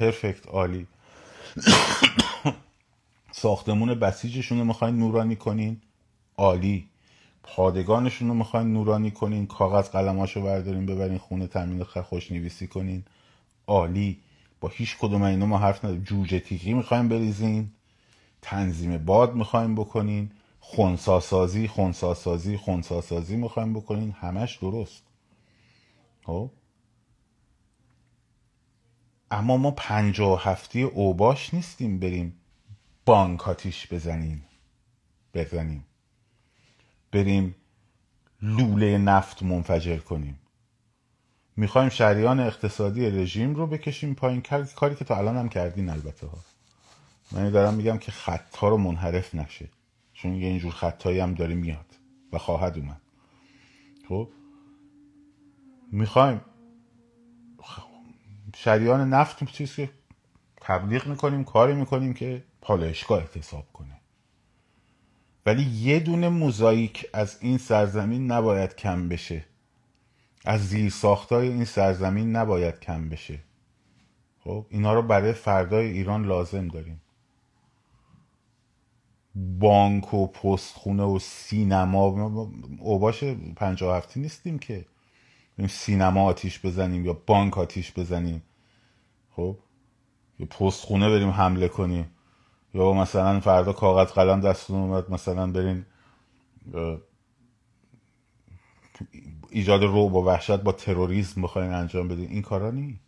پرفکت عالی. ساختمون بسیجشون رو می‌خواین نورانی کنین. عالی. پادگانشون رو می‌خواین نورانی کنین. کاغذ قلماشو بردارین ببرین خونه تامین خوش نویسی کنین. عالی. با هیچ کدوم اینا ما حرف نداریم. جوجه تیغی می‌خوایم بریزین. تنظیم باد می‌خوایم بکنین. خونساسازی خونساسازی خونساسازی می‌خوایم بکنین. همش درست. خب؟ اما ما پنجاه هفته اوباش نیستیم بریم بانک آتیش بزنیم. بزنیم. بریم لوله نفت منفجر کنیم. می‌خوایم شریان اقتصادی رژیم رو بکشیم پایین. کاری که تا الان هم کردین البته ها. من دارم میگم که خطا رو منحرف نشه. چون یه اینجور خطایی هم داره میاد و خواهد اومد. خب؟ می‌خوایم شریان نفت چیزی که تبلیغ می‌کنیم کاری می‌کنیم که پالایشگاه احتساب کنه. ولی یه دونه موزاییک از این سرزمین نباید کم بشه. از زیر ساختای این سرزمین نباید کم بشه. خب اینا رو برای فردای ایران لازم داریم. بانک و پستخونه و سینما اوباش پنجاه هفته نیستیم که. سینما آتیش بزنیم یا بانک آتیش بزنیم. خب یا پستخونه بریم حمله کنیم. یا مثلا فردا کاغذ قلم دستون اومد مثلا برین ایجاد رو با وحشت با تروریسم بخواین انجام بدین. این کارا نی.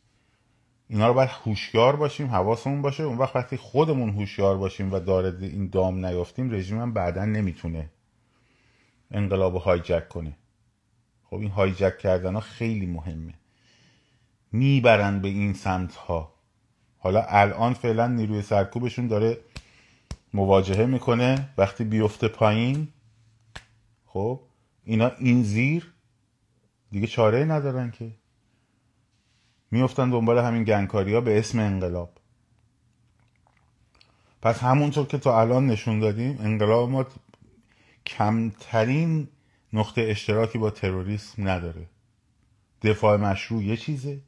اینا رو باید هوشیار باشیم حواسمون باشه. اون وقت وقتی خودمون هوشیار باشیم و داره این دام نیافتیم رژیم هم بعدا نمی‌تونه انقلاب هایجک کنه. خب این هایجک کردن ها خیلی مهمه. می‌برن به این سمت ها حالا الان فعلا نیروی سرکوبشون داره مواجهه می‌کنه. وقتی بیفته پایین خب اینا این زیر دیگه چاره ندارن که. میفتن دنبال همین گنگکاری ها به اسم انقلاب. پس همونطور که تا الان نشون دادیم انقلاب ما کمترین نقطه اشتراکی با تروریسم نداره. دفاع مشروع یه چیزه.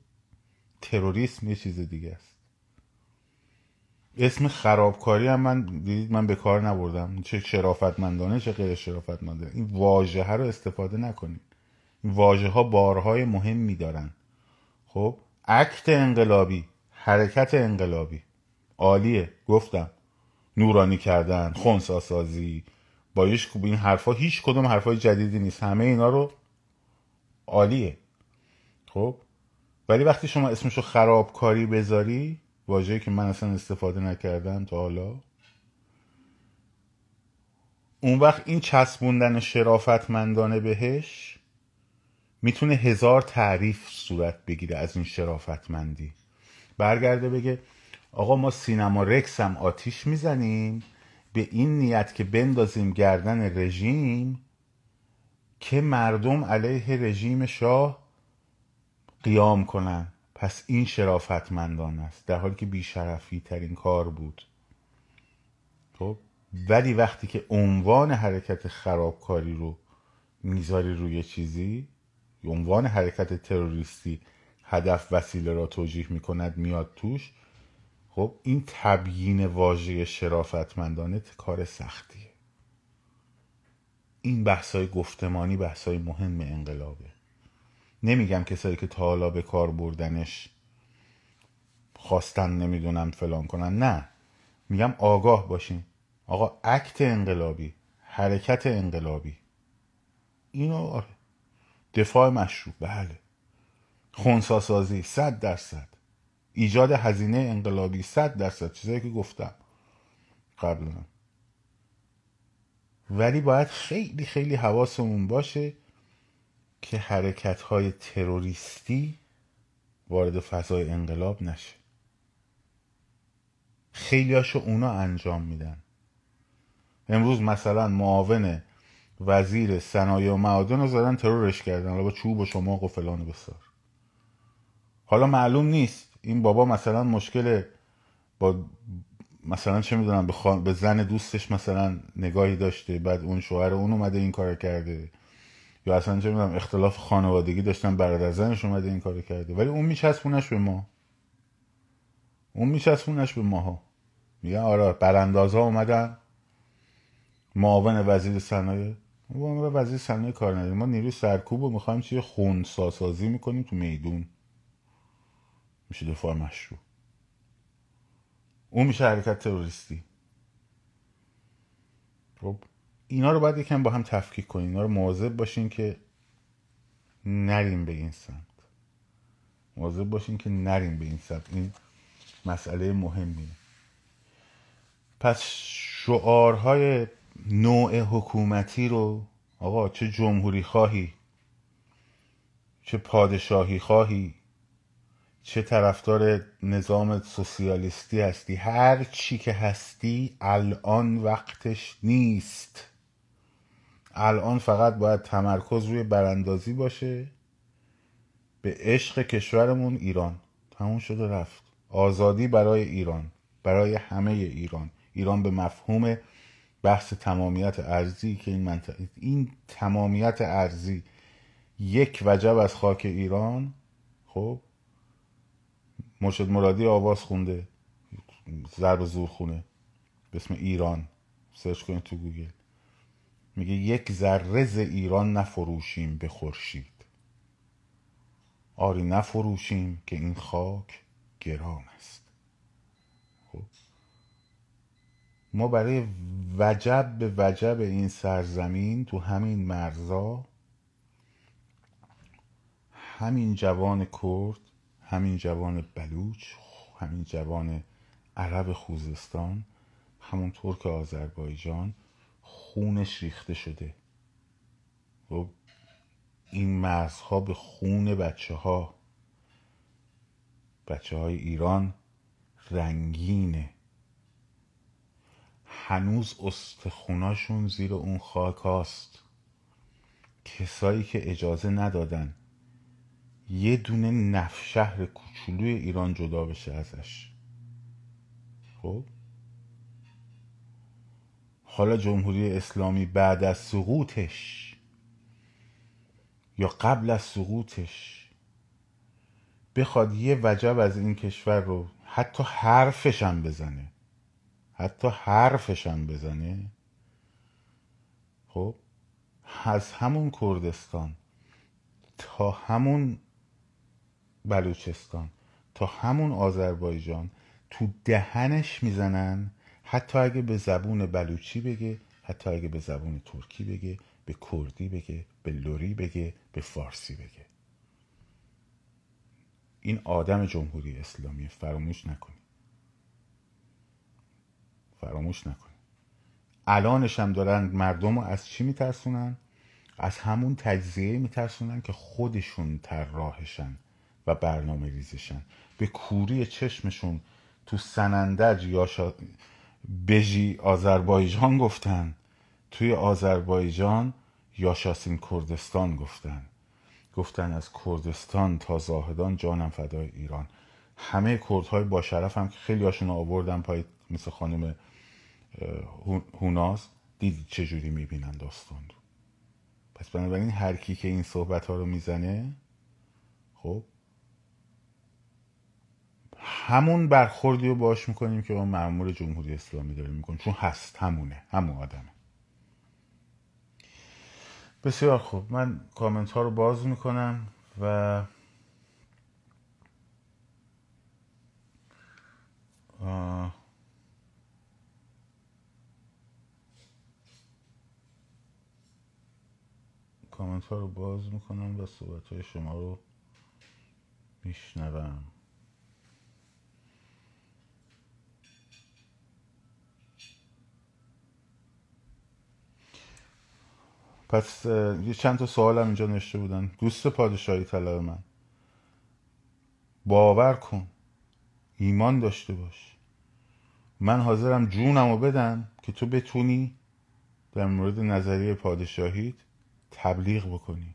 تروریسم یه چیز دیگه است. اسم خرابکاری هم من دیدید من به کار نبردم. چه شرافتمندانه چه غیر شرافتمندانه. این واژه رو استفاده نکنید. این واژه ها بارهای مهمی دارن. خب اکت انقلابی حرکت انقلابی. عالیه گفتم. نورانی کردن خونسا سازی با این حرفا هیچ کدوم حرفای جدیدی نیست. همه اینا رو عالیه. خب ولی وقتی شما اسمشو خرابکاری بذاری واژه‌ای که من اصلا استفاده نکردم تا حالا اون وقت این چسبوندن شرافتمندانه بهش می‌تونه هزار تعریف صورت بگیره از این شرافتمندی. برگرده بگه آقا ما سینما رکس هم آتیش می‌زنیم به این نیت که بندازیم گردن رژیم که مردم علیه رژیم شاه قیام کنن. پس این شرافتمندان است. در حالی که بیشرفی ترین کار بود. خب؟ ولی وقتی که عنوان حرکت خرابکاری رو می‌ذاری روی چیزی عنوان حرکت تروریستی هدف وسیله را توجیه می‌کند میاد توش خب این تبیین واژه شرافتمندانه کار سختیه. این بحثای گفتمانی بحثای مهم انقلابه. نمیگم کسایی که تا حالا به کار بردنش خواستن نمی‌دونم فلان کنن. نه. میگم آگاه باشین. آقا عکت انقلابی حرکت انقلابی. اینو آره. دفاع مشروع بله. خونساسازی صد درصد. ایجاد هزینه انقلابی صد درصد. چیزایی که گفتم قبلا ولی باید خیلی خیلی حواسمون باشه که حرکت های تروریستی وارد فضای انقلاب نشه. خیلی هاشو اونا انجام میدن. امروز مثلا معاون وزیر صنایع و معادن رو زدن ترورش کردن. حالا با چوب و شماق و فلان بسار. حالا معلوم نیست. این بابا مثلا مشکل با مثلا چه می‌دونم به, به زن دوستش مثلا نگاهی داشته. بعد اون شوهر اون اومده این کار کرده. یا اصلا چه می‌دونم اختلاف خانوادگی داشتن برادر زنش اومده این کار کرده. ولی اون میچسبونش به ما. اون میچسبونش به ماها. میگن آره براندازها اومدن. معاون وزیر صنایع. ما وزیر صنایع کار نداریم. ما نیروی سرکوب رو می‌خوایم چیه خون سازی می‌کنیم تو میدون. میشه دفاع مشروع. اون میشه حرکت تروریستی. خب اینا رو باید یکم با هم تفکیک کنیم. اینا رو مواظب باشین که نریم به این سمت. مواظب باشین که نریم به این سمت. این مسئله مهمیه. پس شعارهای نوع حکومتی رو آقا چه جمهوری خواهی چه پادشاهی خواهی چه طرفدار نظام سوسیالیستی هستی هر چی که هستی الان وقتش نیست. الان فقط باید تمرکز روی براندازی باشه به عشق کشورمون ایران. تموم شده رفت. آزادی برای ایران برای همه ایران. ایران به مفهوم بحث تمامیت ارزی که این منطقه این تمامیت ارزی یک وجب از خاک ایران خب مرشد مرادی آواز خونده ضرب زور خونه. به اسم ایران. search کنید تو گوگل. میگه یک ذره ایران نفروشیم به خورشید. آری نفروشیم که این خاک گران است. خب. ما برای وجب به وجب این سرزمین تو همین مرزا همین جوان کرد همین جوان بلوچ همین جوان عرب خوزستان همون ترک آذربایجان خونش ریخته شده. و خب، این مرزها به خون بچه ها بچه های ایران رنگینه. هنوز استخوناشون زیر اون خاک هاست. کسایی که اجازه ندادن یه دونه نف شهر کوچولوی ایران جدا بشه ازش. خب؟ حالا جمهوری اسلامی بعد از سقوطش یا قبل از سقوطش بخواد یه وجب از این کشور رو حتی حرفشم بزنه حتی حرفشم بزنه خب از همون کردستان تا همون بلوچستان تا همون آذربایجان تو دهنش می‌زنن حتی اگه به زبون بلوچی بگه حتی اگه به زبون ترکی بگه به کردی بگه به لوری بگه به فارسی بگه. این آدم جمهوری اسلامی فراموش نکنی. فراموش نکنی. الانش هم دارن مردم رو از چی میترسونن؟ از همون تجزیه میترسونن که خودشون طراحشن و برنامه ریزشن به کوری چشمشون تو سنندج یا شا... بژی آذربایجان گفتن. توی آذربایجان یاشاسین کردستان گفتن. گفتن از کردستان تا زاهدان جانم فدای ایران. همه کردهای با شرف هم که خیلی هاشون آوردن پای مثل خانم هوناز. دیدید چجوری می‌بینن داستان رو؟ پس بنابراین هر کی که این صحبت ها رو می‌زنه خب همون برخوردی رو باش می‌کنیم که با معمول جمهوری اسلامی داریم می‌کنیم چون هست همونه همون آدمه. بسیار خوب. من کامنت ها رو باز می‌کنم و کامنت ها رو باز می‌کنم و صحبت های شما رو میشنوم. پس یه چند تا سوال هم اینجا نشته بودن. دوست پادشاهی طلب من. باور کن. ایمان داشته باش. من حاضرم جونم رو بدم که تو بتونی در مورد نظریه پادشاهیت تبلیغ بکنی.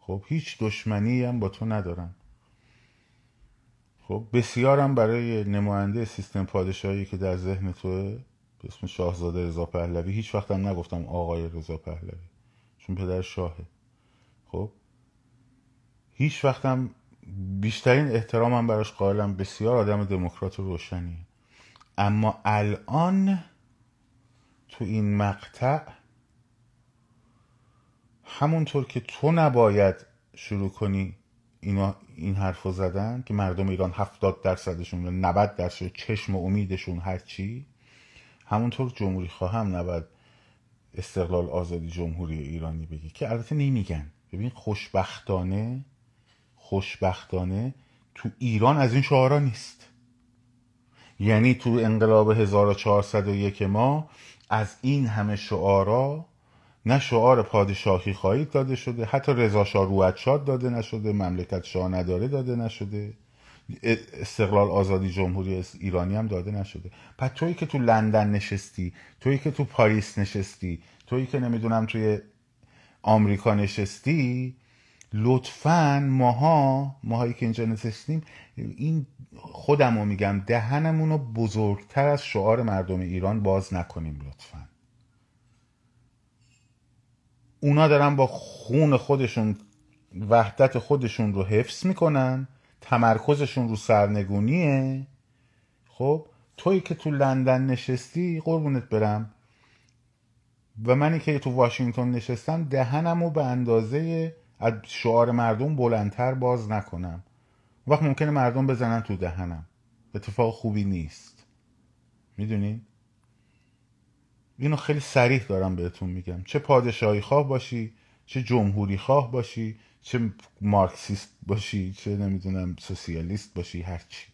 خب هیچ دشمنی هم با تو ندارم. خب بسیارم برای نماینده سیستم پادشاهی که در ذهن توه به اسم شاهزاده رضا پهلوی هیچ وقتم نگفتم آقای رضا پهلوی. چون پدر شاهه. خب؟ هیچ وقتم بیشترین احترامم براش قائلم بسیار آدم دموکرات و روشنی اما الان تو این مقطع همونطور که تو نباید شروع کنی اینا این حرف زدن که مردم ایران هفتاد درصدشون 90 درصد چشم و امیدشون هرچی همونطور جمهوری خواهم نباید استقلال آزادی جمهوری ایرانی بگی که البته نمیگن. ببین خوشبختانه خوشبختانه تو ایران از این شعارا نیست. یعنی تو انقلاب 1401 ما از این همه شعارا نه شعار پادشاهی خواهید داده شده حتی رضا شاه روحت شاد داده نشده مملکت شاه نداره داده نشده. استقلال آزادی جمهوری ایرانی هم داده نشده. پس تویی که تو لندن نشستی تویی که تو پاریس نشستی تویی که نمی‌دونم توی آمریکا نشستی لطفا ماها ماهایی که اینجا نشستیم این خودم رو میگم دهنمون رو بزرگتر از شعار مردم ایران باز نکنیم لطفا. اونا دارن با خون خودشون وحدت خودشون رو حفظ می‌کنن. تمرکزشون رو سرنگونیه؟ خب تویی که تو لندن نشستی قربونت برم. و منی که تو واشنگتن نشستم دهنم رو به اندازه از شعار مردم بلندتر باز نکنم. وقت ممکنه مردم بزنن تو دهنم. اتفاق خوبی نیست. می‌دونین اینو خیلی سریح دارم بهتون میگم. چه پادشاهی خواه باشی چه جمهوری خواه باشی چه مارکسیست باشی چه نمی‌دونم سوسیالیست باشی هرچی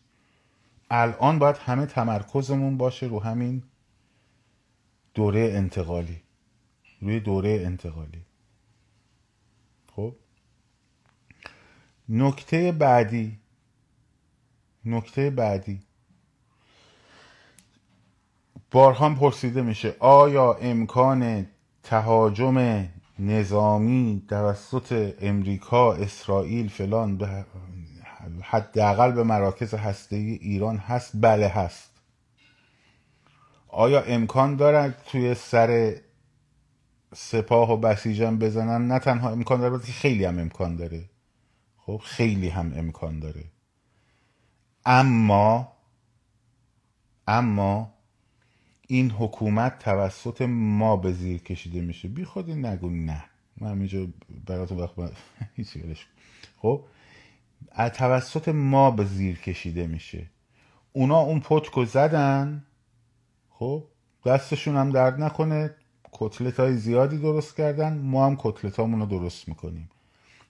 الان باید همه تمرکزمون باشه رو همین دوره انتقالی. روی دوره انتقالی. خب؟ نکته بعدی. نکته بعدی. بارها پرسیده میشه آیا امکان تهاجم نظامی توسط امریکا اسرائیل فلان به حداقل به مراکز هسته ایران هست بله هست. آیا امکان دارد توی سر سپاه و بسیجم بزنن؟ نه تنها امکان داره که خیلی هم امکان داره. خب خیلی هم امکان داره. اما اما این حکومت توسط ما به زیر کشیده میشه. بی خودی نگو نه. من اینجا براتون وقت <laughs> هیچی خب؟ از توسط ما به زیر کشیده میشه. اونا اون پتکو زدن. خب؟ دستشون هم درد نکنه. کتلت های زیادی درست کردن. ما هم کتلت رو درست می‌کنیم.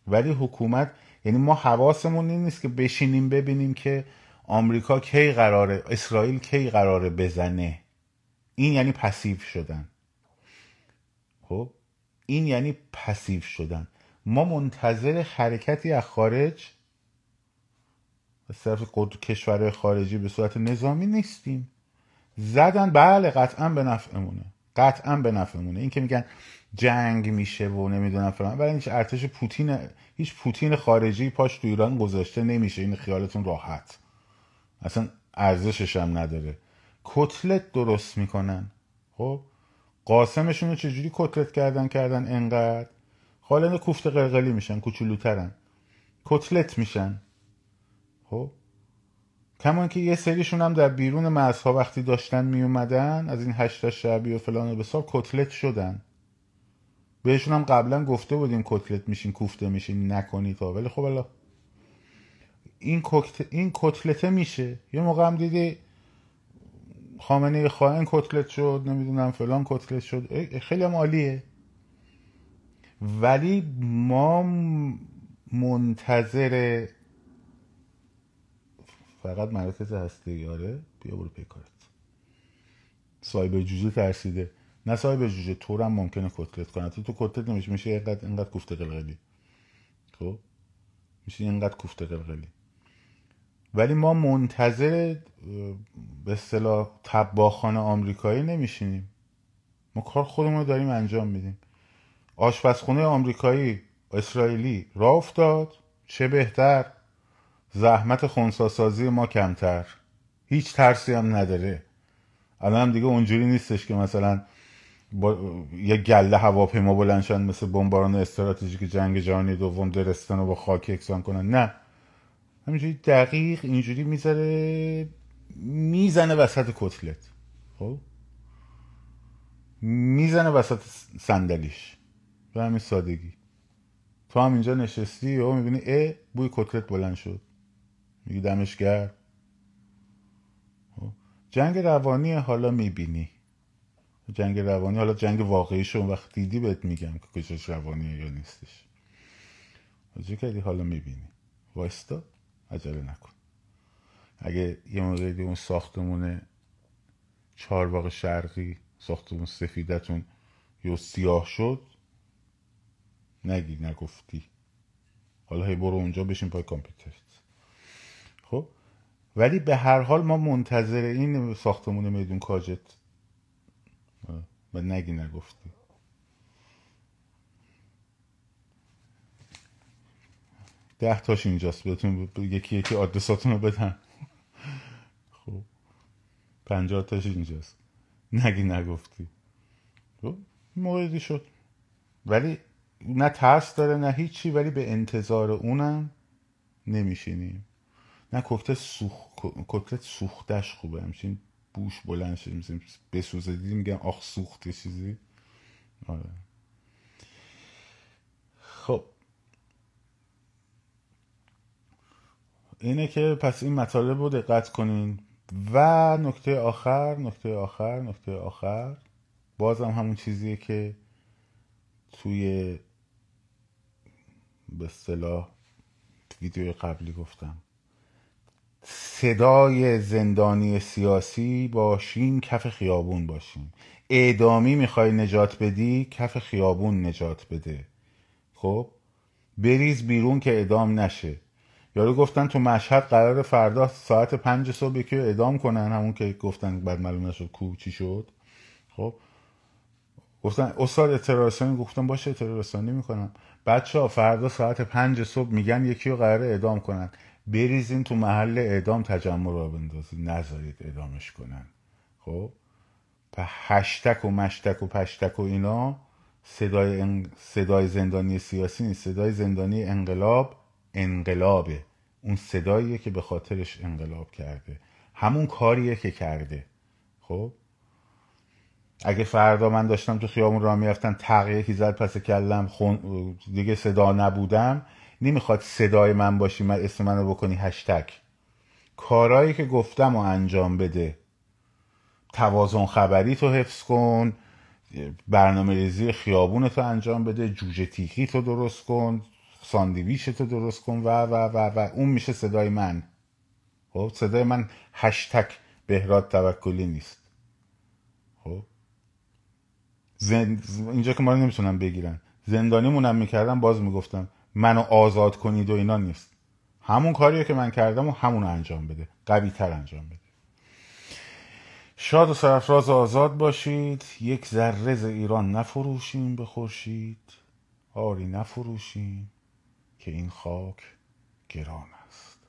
ولی حکومت یعنی ما حواسمون این نیست که بشینیم ببینیم که آمریکا کی قراره اسرائیل کی قراره بزنه. این یعنی پسیو شدن. خب؟ این یعنی پسیو شدن. ما منتظر حرکتی از خارج از طرف کشور خارجی به صورت نظامی نیستیم. زدن بله قطعا به نفعمونه. قطعا به نفعمونه. این که میگن جنگ میشه و نمی‌دونم فلان. ولی هیچ ارتش پوتین هیچ پوتین خارجی پاش تو ایران گذاشته نمیشه. این خیالتون راحت. اصلا ارزشش هم نداره. کتلت درست می‌کنن. خب؟ قاسمشون رو چجوری کتلت کردن کردن انقدر؟ حالا کوفت قلقلی میشن کوچولوترن. کتلت میشن. خب؟ کمان که یه سریشون هم در بیرون مرزها وقتی داشتن میومدن از این هشتا شعبی و فلان و بسار کتلت شدن. بهشون هم قبلا گفته بودیم کتلت میشین کوفته میشین نکنید ولی خب الله. این کتلته میشه. یه موقع هم دیدی خامنه خائن کتلت شد نمی‌دونم فلان کتلت شد. خیلی عالیه. ولی ما منتظر فقط مراکز هسته یاره بیا برو پیکارت سایبر جوجه ترسیده. نه سایبر جوجه تو هم ممکنه کتلت کنه. تو کتلت نمیشه میشه اینقدر اینقدر کوفته قلقلی. خب؟ میشه اینقدر کوفته قلقلی. ولی ما منتظر به اصطلاح تباخانه آمریکایی نمیشینیم. ما کار خودمون رو داریم انجام میدیم. آشپزخونه آمریکایی اسرائیلی را افتاد. چه بهتر زحمت خونساسازی ما کمتر. هیچ ترسی هم نداره. الان هم دیگه اونجوری نیستش که مثلا با یه گله هواپیما بلندشن مثل بمباران استراتژیک جنگ جهانی دوم درستان رو با خاک یکسان کنن. نه. همینجوری دقیق اینجوری می‌ذاره می‌زنه وسط کتلت خب؟ می‌زنه وسط صندلیش. به همین سادگی. تو هم اینجا نشستی و می‌بینی اه بوی کتلت بلند شد. میگی دمش گرد خب. جنگ روانی حالا می‌بینی. جنگ روانی حالا جنگ واقعی شون وقت دیدی بهت میگم که کجاش روانیه یا نیستش. چه کردی حالا می‌بینی. وایستا. عجله نکن. اگه یه موقعی اون ساختمون چهارباغ شرقی ساختمون سفیدتون یا سیاه شد نگی نگفتی. حالا هی برو اونجا بشین پای کامپیوترت. خب؟ ولی به هر حال ما منتظر این ساختمون میدون کاجت. و نگی نگفتی. ده تاش اینجاست بهتون یکی یکی آدرساتون رو بدن. <laughs> خب. پنجاه تاش اینجاست. نگی نگفتی. خب موردی شد. ولی نه ترس داره نه هیچی ولی به انتظار اونم نمیشینیم. نه کوکتل سوخ کوکتل سوختش خوبه. همچین بوش بلند شد بسوزه. دیدی میگن آخ سوخته چیزی؟ آره. خب. اینه که پس این مطالب رو دقت کنین. و نکته آخر نکته آخر نکته آخر. بازم همون چیزیه که توی به اصطلاح ویدیو قبلی گفتم. صدای زندانی سیاسی باشین کف خیابون باشین. اعدامی می‌خوای نجات بدی کف خیابون نجات بده. خب؟ بریز بیرون که اعدام نشه. یارو گفتن تو مشهد قرار فردا ساعت پنج صبح که اعدام کنن همون که گفتن بعد معلوم نشد کو چی شد. خب. گفتن استاد اطلاع گفتم باشه اطلاع می‌کنم. بچه ها فردا ساعت پنج صبح میگن یکی رو قرار اعدام کنن. بریزین تو محل اعدام تجمع رو بندازید نذارید اعدامش کنن. خب. و هشتک و مشتک و پشتک و اینا صدای, صدای زندانی سیاسی نیست صدای زندانی انقلاب انقلابه. اون صداییه که به خاطرش انقلاب کرده. همون کاریه که کرده. خب؟ اگه فردا من داشتم تو خیابون را می‌رفتن تقیه یکی زد پس کلم خون دیگه صدا نبودم. نمی‌خواد صدای من باشی من اسم منو بکنی هشتک کارایی که گفتم و انجام بده. توازن خبری تو حفظ کن برنامه ریزی خیابون تو انجام بده جوجه تیخی تو درست کن. ساندویش تو درست کن و و و و اون میشه صدای من. خب صدای من هشتک بهراد توکلی نیست. خب؟ زند... اینجا که ما رو بگیرن. زندانیمونم می‌کردم باز می‌گفتم منو آزاد کنید و اینا نیست. همون کاریه که من کردم و همون انجام بده. قوی تر انجام بده. شاد و سرفراز آزاد باشید. یک ذره ز ایران نفروشیم به آری نفروشیم. که این خاک گران است.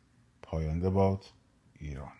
پاینده باد ایران.